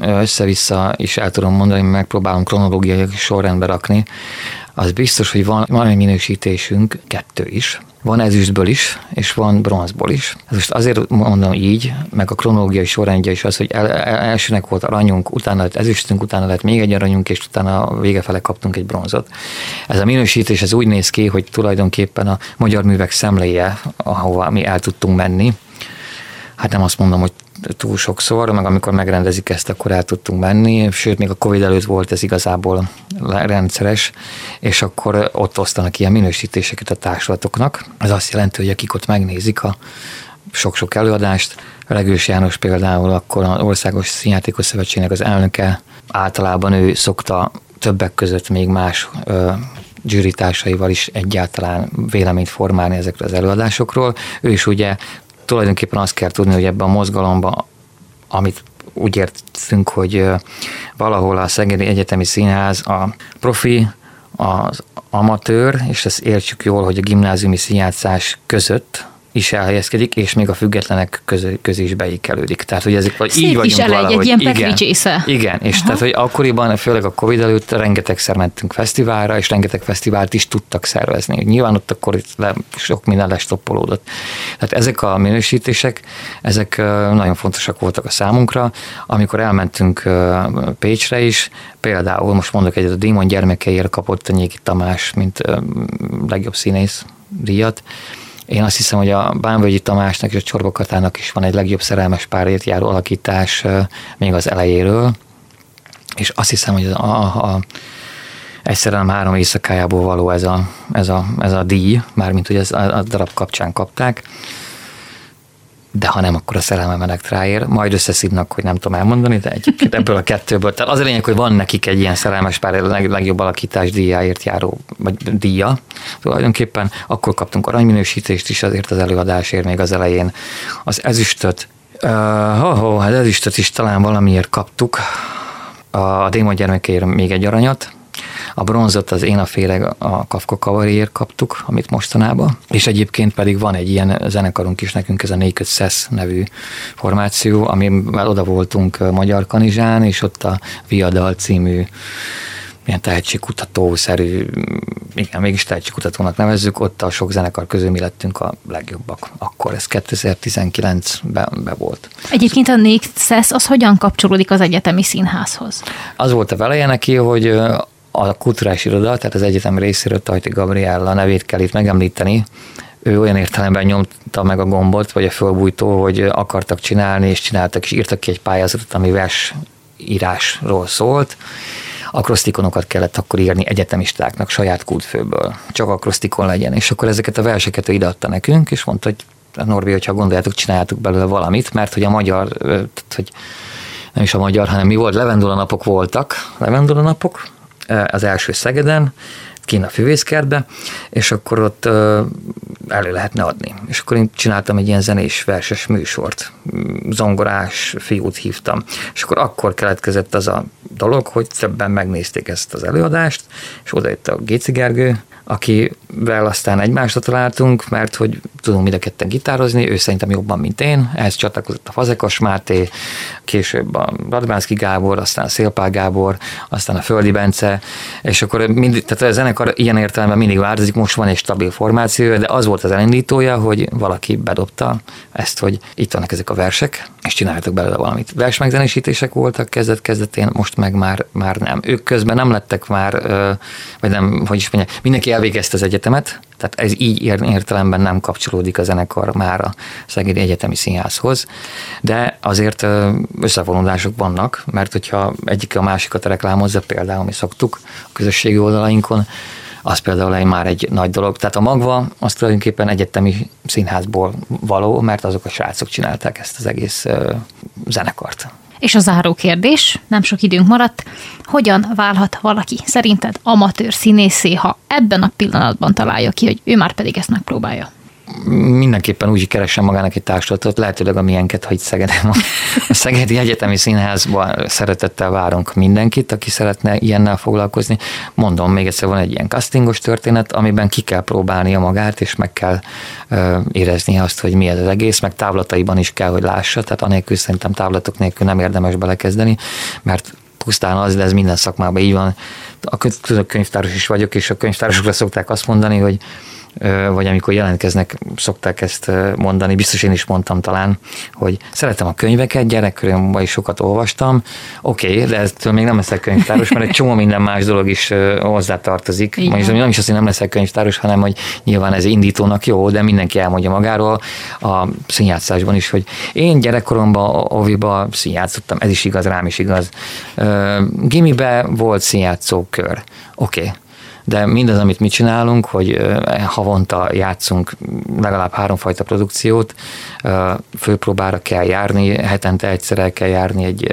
össze-vissza is el tudom mondani, megpróbálom kronológiai sorrendbe rakni. Az biztos, hogy van, van egy minősítésünk, kettő is, van ezüstből is, és van bronzból is. Most azért mondom így, meg a kronológiai sorrendje is az, hogy el, el, elsőnek volt aranyunk, utána lett ezüstünk, utána lett még egy aranyunk, és utána a vége kaptunk egy bronzot. Ez a minősítés ez úgy néz ki, hogy tulajdonképpen a magyar művek szemléje, ahova mi el tudtunk menni, hát nem azt mondom, hogy túl sokszor, meg amikor megrendezik ezt, akkor el tudtunk menni, sőt, még a Covid előtt volt ez igazából rendszeres, és akkor ott osztanak ilyen minősítéseket a társulatoknak. Ez azt jelenti, hogy akik ott megnézik a sok-sok előadást, Legős János például akkor az Országos Színjátékos Szövetségnek az elnöke, általában ő szokta többek között még más ö, is egyáltalán véleményt formálni ezekről az előadásokról. Ő is ugye tulajdonképpen azt kell tudni, hogy ebben a mozgalomban, amit úgy értünk, hogy valahol a Szegedi Egyetemi Színház a profi, az amatőr, és ezt értsük jól, hogy a gimnáziumi színjátszás között is elhelyezkedik, és még a függetlenek közé, közé is beékelődik. Tehát, hogy ezek vagy így vagyunk is valahogy. egy ilyen igen, igen, és Aha. tehát, hogy akkoriban, főleg a Covid előtt rengetegszer mentünk fesztiválra, és rengeteg fesztivált is tudtak szervezni. Nyilván ott akkor le, sok minden lestoppolódott. Tehát ezek a minősítések, ezek nagyon fontosak voltak a számunkra. Amikor elmentünk Pécsre is, például most mondok egyet, a Démon gyermekeért kapott a Nyéki Tamás, mint legjobb színész díjat, én azt hiszem, hogy a Bánvölgyi Tamásnak és a Csorbokatának is van egy legjobb szerelmes párért járó alakítás még az elejéről, és azt hiszem, hogy a, a, a egy szerelem három éjszakájából való ez a, ez a, ez a díj, mármint hogy ez a, a darab kapcsán kapták de ha nem, akkor a szerelmem ráér, majd összeszidnak, hogy nem tudom elmondani, de egyébként ebből a kettőből. Tehát az a lényeg, hogy van nekik egy ilyen szerelmes pár, a legjobb alakítás díjáért járó, vagy díja. Tulajdonképpen akkor kaptunk aranyminősítést is azért az előadásért még az elején. Az ezüstöt, uh, ho, ho, hát ezüstöt is talán valamiért kaptuk, a démon gyermekeért még egy aranyat, a bronzot az én a féreg a Kafka Kavariért kaptuk, amit mostanában, és egyébként pedig van egy ilyen zenekarunk is nekünk, ez a Naked Sess nevű formáció, amivel oda voltunk Magyar Kanizsán, és ott a Viadal című ilyen tehetségkutató-szerű, igen, mégis tehetségkutatónak nevezzük, ott a sok zenekar közül mi lettünk a legjobbak. Akkor ez 2019-ben be volt. Egyébként a Nick Sess az hogyan kapcsolódik az egyetemi színházhoz? Az volt a veleje neki, hogy a kulturális iroda, tehát az egyetem részéről Tajti Gabriella nevét kell itt megemlíteni, ő olyan értelemben nyomta meg a gombot, vagy a fölbújtó, hogy akartak csinálni, és csináltak, és írtak ki egy pályázatot, ami vers írásról szólt. Akrosztikonokat kellett akkor írni egyetemistáknak saját kultfőből, csak akrosztikon legyen. És akkor ezeket a verseket ő ideadta nekünk, és mondta, hogy Norbi, hogyha gondoljátok, csináljátok belőle valamit, mert hogy a magyar, tehát, hogy nem is a magyar, hanem mi volt, levendula napok voltak, levendula napok, az első Szegeden, kint a füvészkertbe, és akkor ott elő lehetne adni. És akkor én csináltam egy ilyen zenés verses műsort, zongorás fiút hívtam. És akkor akkor keletkezett az a dolog, hogy többen megnézték ezt az előadást, és oda jött a Géci Gergő, akivel aztán egymásra találtunk, mert hogy tudunk mind a ketten gitározni, ő szerintem jobban, mint én, ehhez csatlakozott a Fazekas Máté, később a Radvánszki Gábor, aztán a Szélpál Gábor, aztán a Földi Bence, és akkor mind, tehát a zenekar ilyen értelemben mindig változik, most van egy stabil formáció, de az volt az elindítója, hogy valaki bedobta ezt, hogy itt vannak ezek a versek, és csináltak belőle valamit. Versmegzenésítések voltak kezdet-kezdetén, most meg már, már nem. Ők közben nem lettek már, vagy nem, hogy is mondják, mindenki elvégezte az egyetemet, tehát ez így értelemben nem kapcsolódik a zenekar már a Szegedi Egyetemi Színházhoz, de azért összevonulások vannak, mert hogyha egyik a másikat reklámozza, például mi szoktuk a közösségi oldalainkon, az például egy már egy nagy dolog. Tehát a magva az tulajdonképpen egyetemi színházból való, mert azok a srácok csinálták ezt az egész zenekart. És a záró kérdés, nem sok időnk maradt, hogyan válhat valaki szerinted amatőr színészé, ha ebben a pillanatban találja ki, hogy ő már pedig ezt megpróbálja? Mindenképpen úgy keresem magának egy társulatot, lehetőleg a miénket, hogy Szegedem a Szegedi Egyetemi Színházban szeretettel várunk mindenkit, aki szeretne ilyennel foglalkozni. Mondom, még egyszer van egy ilyen castingos történet, amiben ki kell próbálnia magát, és meg kell ö, érezni azt, hogy mi ez az egész, meg távlataiban is kell, hogy lássa, tehát anélkül szerintem távlatok nélkül nem érdemes belekezdeni, mert pusztán az, de ez minden szakmában így van. A könyvtáros is vagyok, és a könyvtárosokra szokták azt mondani, hogy vagy amikor jelentkeznek, szokták ezt mondani, biztos én is mondtam talán, hogy szeretem a könyveket, gyerekkoromban is sokat olvastam, oké, okay, de ettől még nem leszek könyvtáros, mert egy csomó minden más dolog is hozzátartozik. Mondjuk nem is azt, hogy nem leszek könyvtáros, hanem hogy nyilván ez indítónak jó, de mindenki elmondja magáról a színjátszásban is, hogy én gyerekkoromban oviba színjátszottam, ez is igaz, rám is igaz. Gimibe volt színjátszó kör. Oké, okay de mindaz, amit mi csinálunk, hogy havonta játszunk legalább háromfajta produkciót, főpróbára kell járni, hetente egyszer el kell járni egy,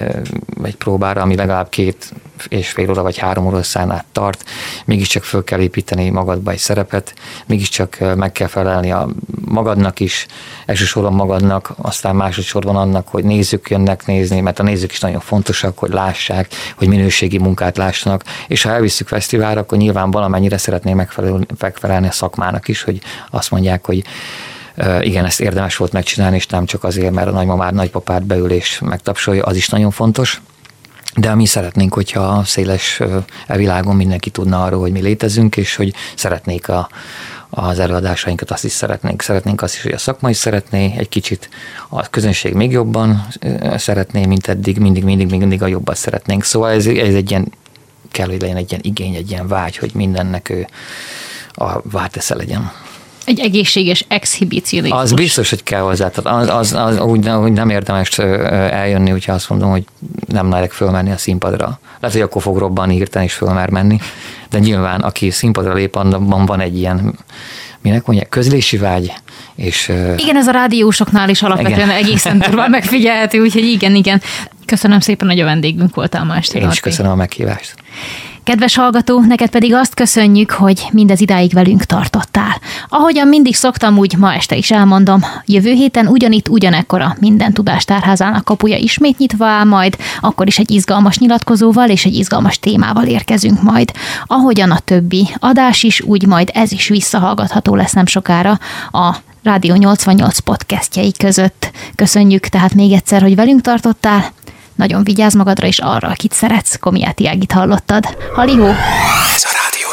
egy próbára, ami legalább két és fél óra vagy három óra át tart, mégiscsak föl kell építeni magadba egy szerepet, mégiscsak meg kell felelni a magadnak is, elsősorban magadnak, aztán másodszorban annak, hogy nézők jönnek nézni, mert a nézők is nagyon fontosak, hogy lássák, hogy minőségi munkát lássanak, és ha elviszük fesztiválra, akkor nyilván valamennyire szeretnék megfelelni a szakmának is, hogy azt mondják, hogy igen, ezt érdemes volt megcsinálni, és nem csak azért, mert a nagymamár, nagypapát beül és megtapsolja, az is nagyon fontos. De mi szeretnénk, hogyha a széles világon mindenki tudna arról, hogy mi létezünk, és hogy szeretnék a, az előadásainkat, azt is szeretnénk. Szeretnénk azt is, hogy a szakma is szeretné, egy kicsit a közönség még jobban szeretné, mint eddig, mindig, mindig, mindig a jobbat szeretnénk. Szóval ez, ez egy ilyen, kell, hogy legyen egy ilyen igény, egy ilyen vágy, hogy mindennek ő a vártesze legyen. Egy egészséges exhibicionizmus. Az biztos, hogy kell hozzá. Tehát az, az, az úgy, úgy nem érdemes eljönni, hogyha azt mondom, hogy nem merek fölmenni a színpadra. Lehet, hogy akkor fog robbanni hirtelen is fölmer menni, de nyilván, aki színpadra lép, abban van egy ilyen, minek mondják, közlési vágy, és, igen, ez a rádiósoknál is alapvetően igen. egészen durván megfigyelhető, úgyhogy igen, igen. Köszönöm szépen, hogy a vendégünk voltál ma este. Én is köszönöm a meghívást. Kedves hallgató, neked pedig azt köszönjük, hogy mindez idáig velünk tartottál. Ahogyan mindig szoktam, úgy ma este is elmondom, jövő héten ugyanitt ugyanekkora minden tudástárházának kapuja ismét nyitva áll majd, akkor is egy izgalmas nyilatkozóval és egy izgalmas témával érkezünk majd. Ahogyan a többi adás is, úgy majd ez is visszahallgatható lesz nem sokára a Rádió 88 podcastjei között. Köszönjük tehát még egyszer, hogy velünk tartottál, nagyon vigyázz magadra és arra, akit szeretsz, Komiáti Ágit hallottad. Halihó! Ez a rádió.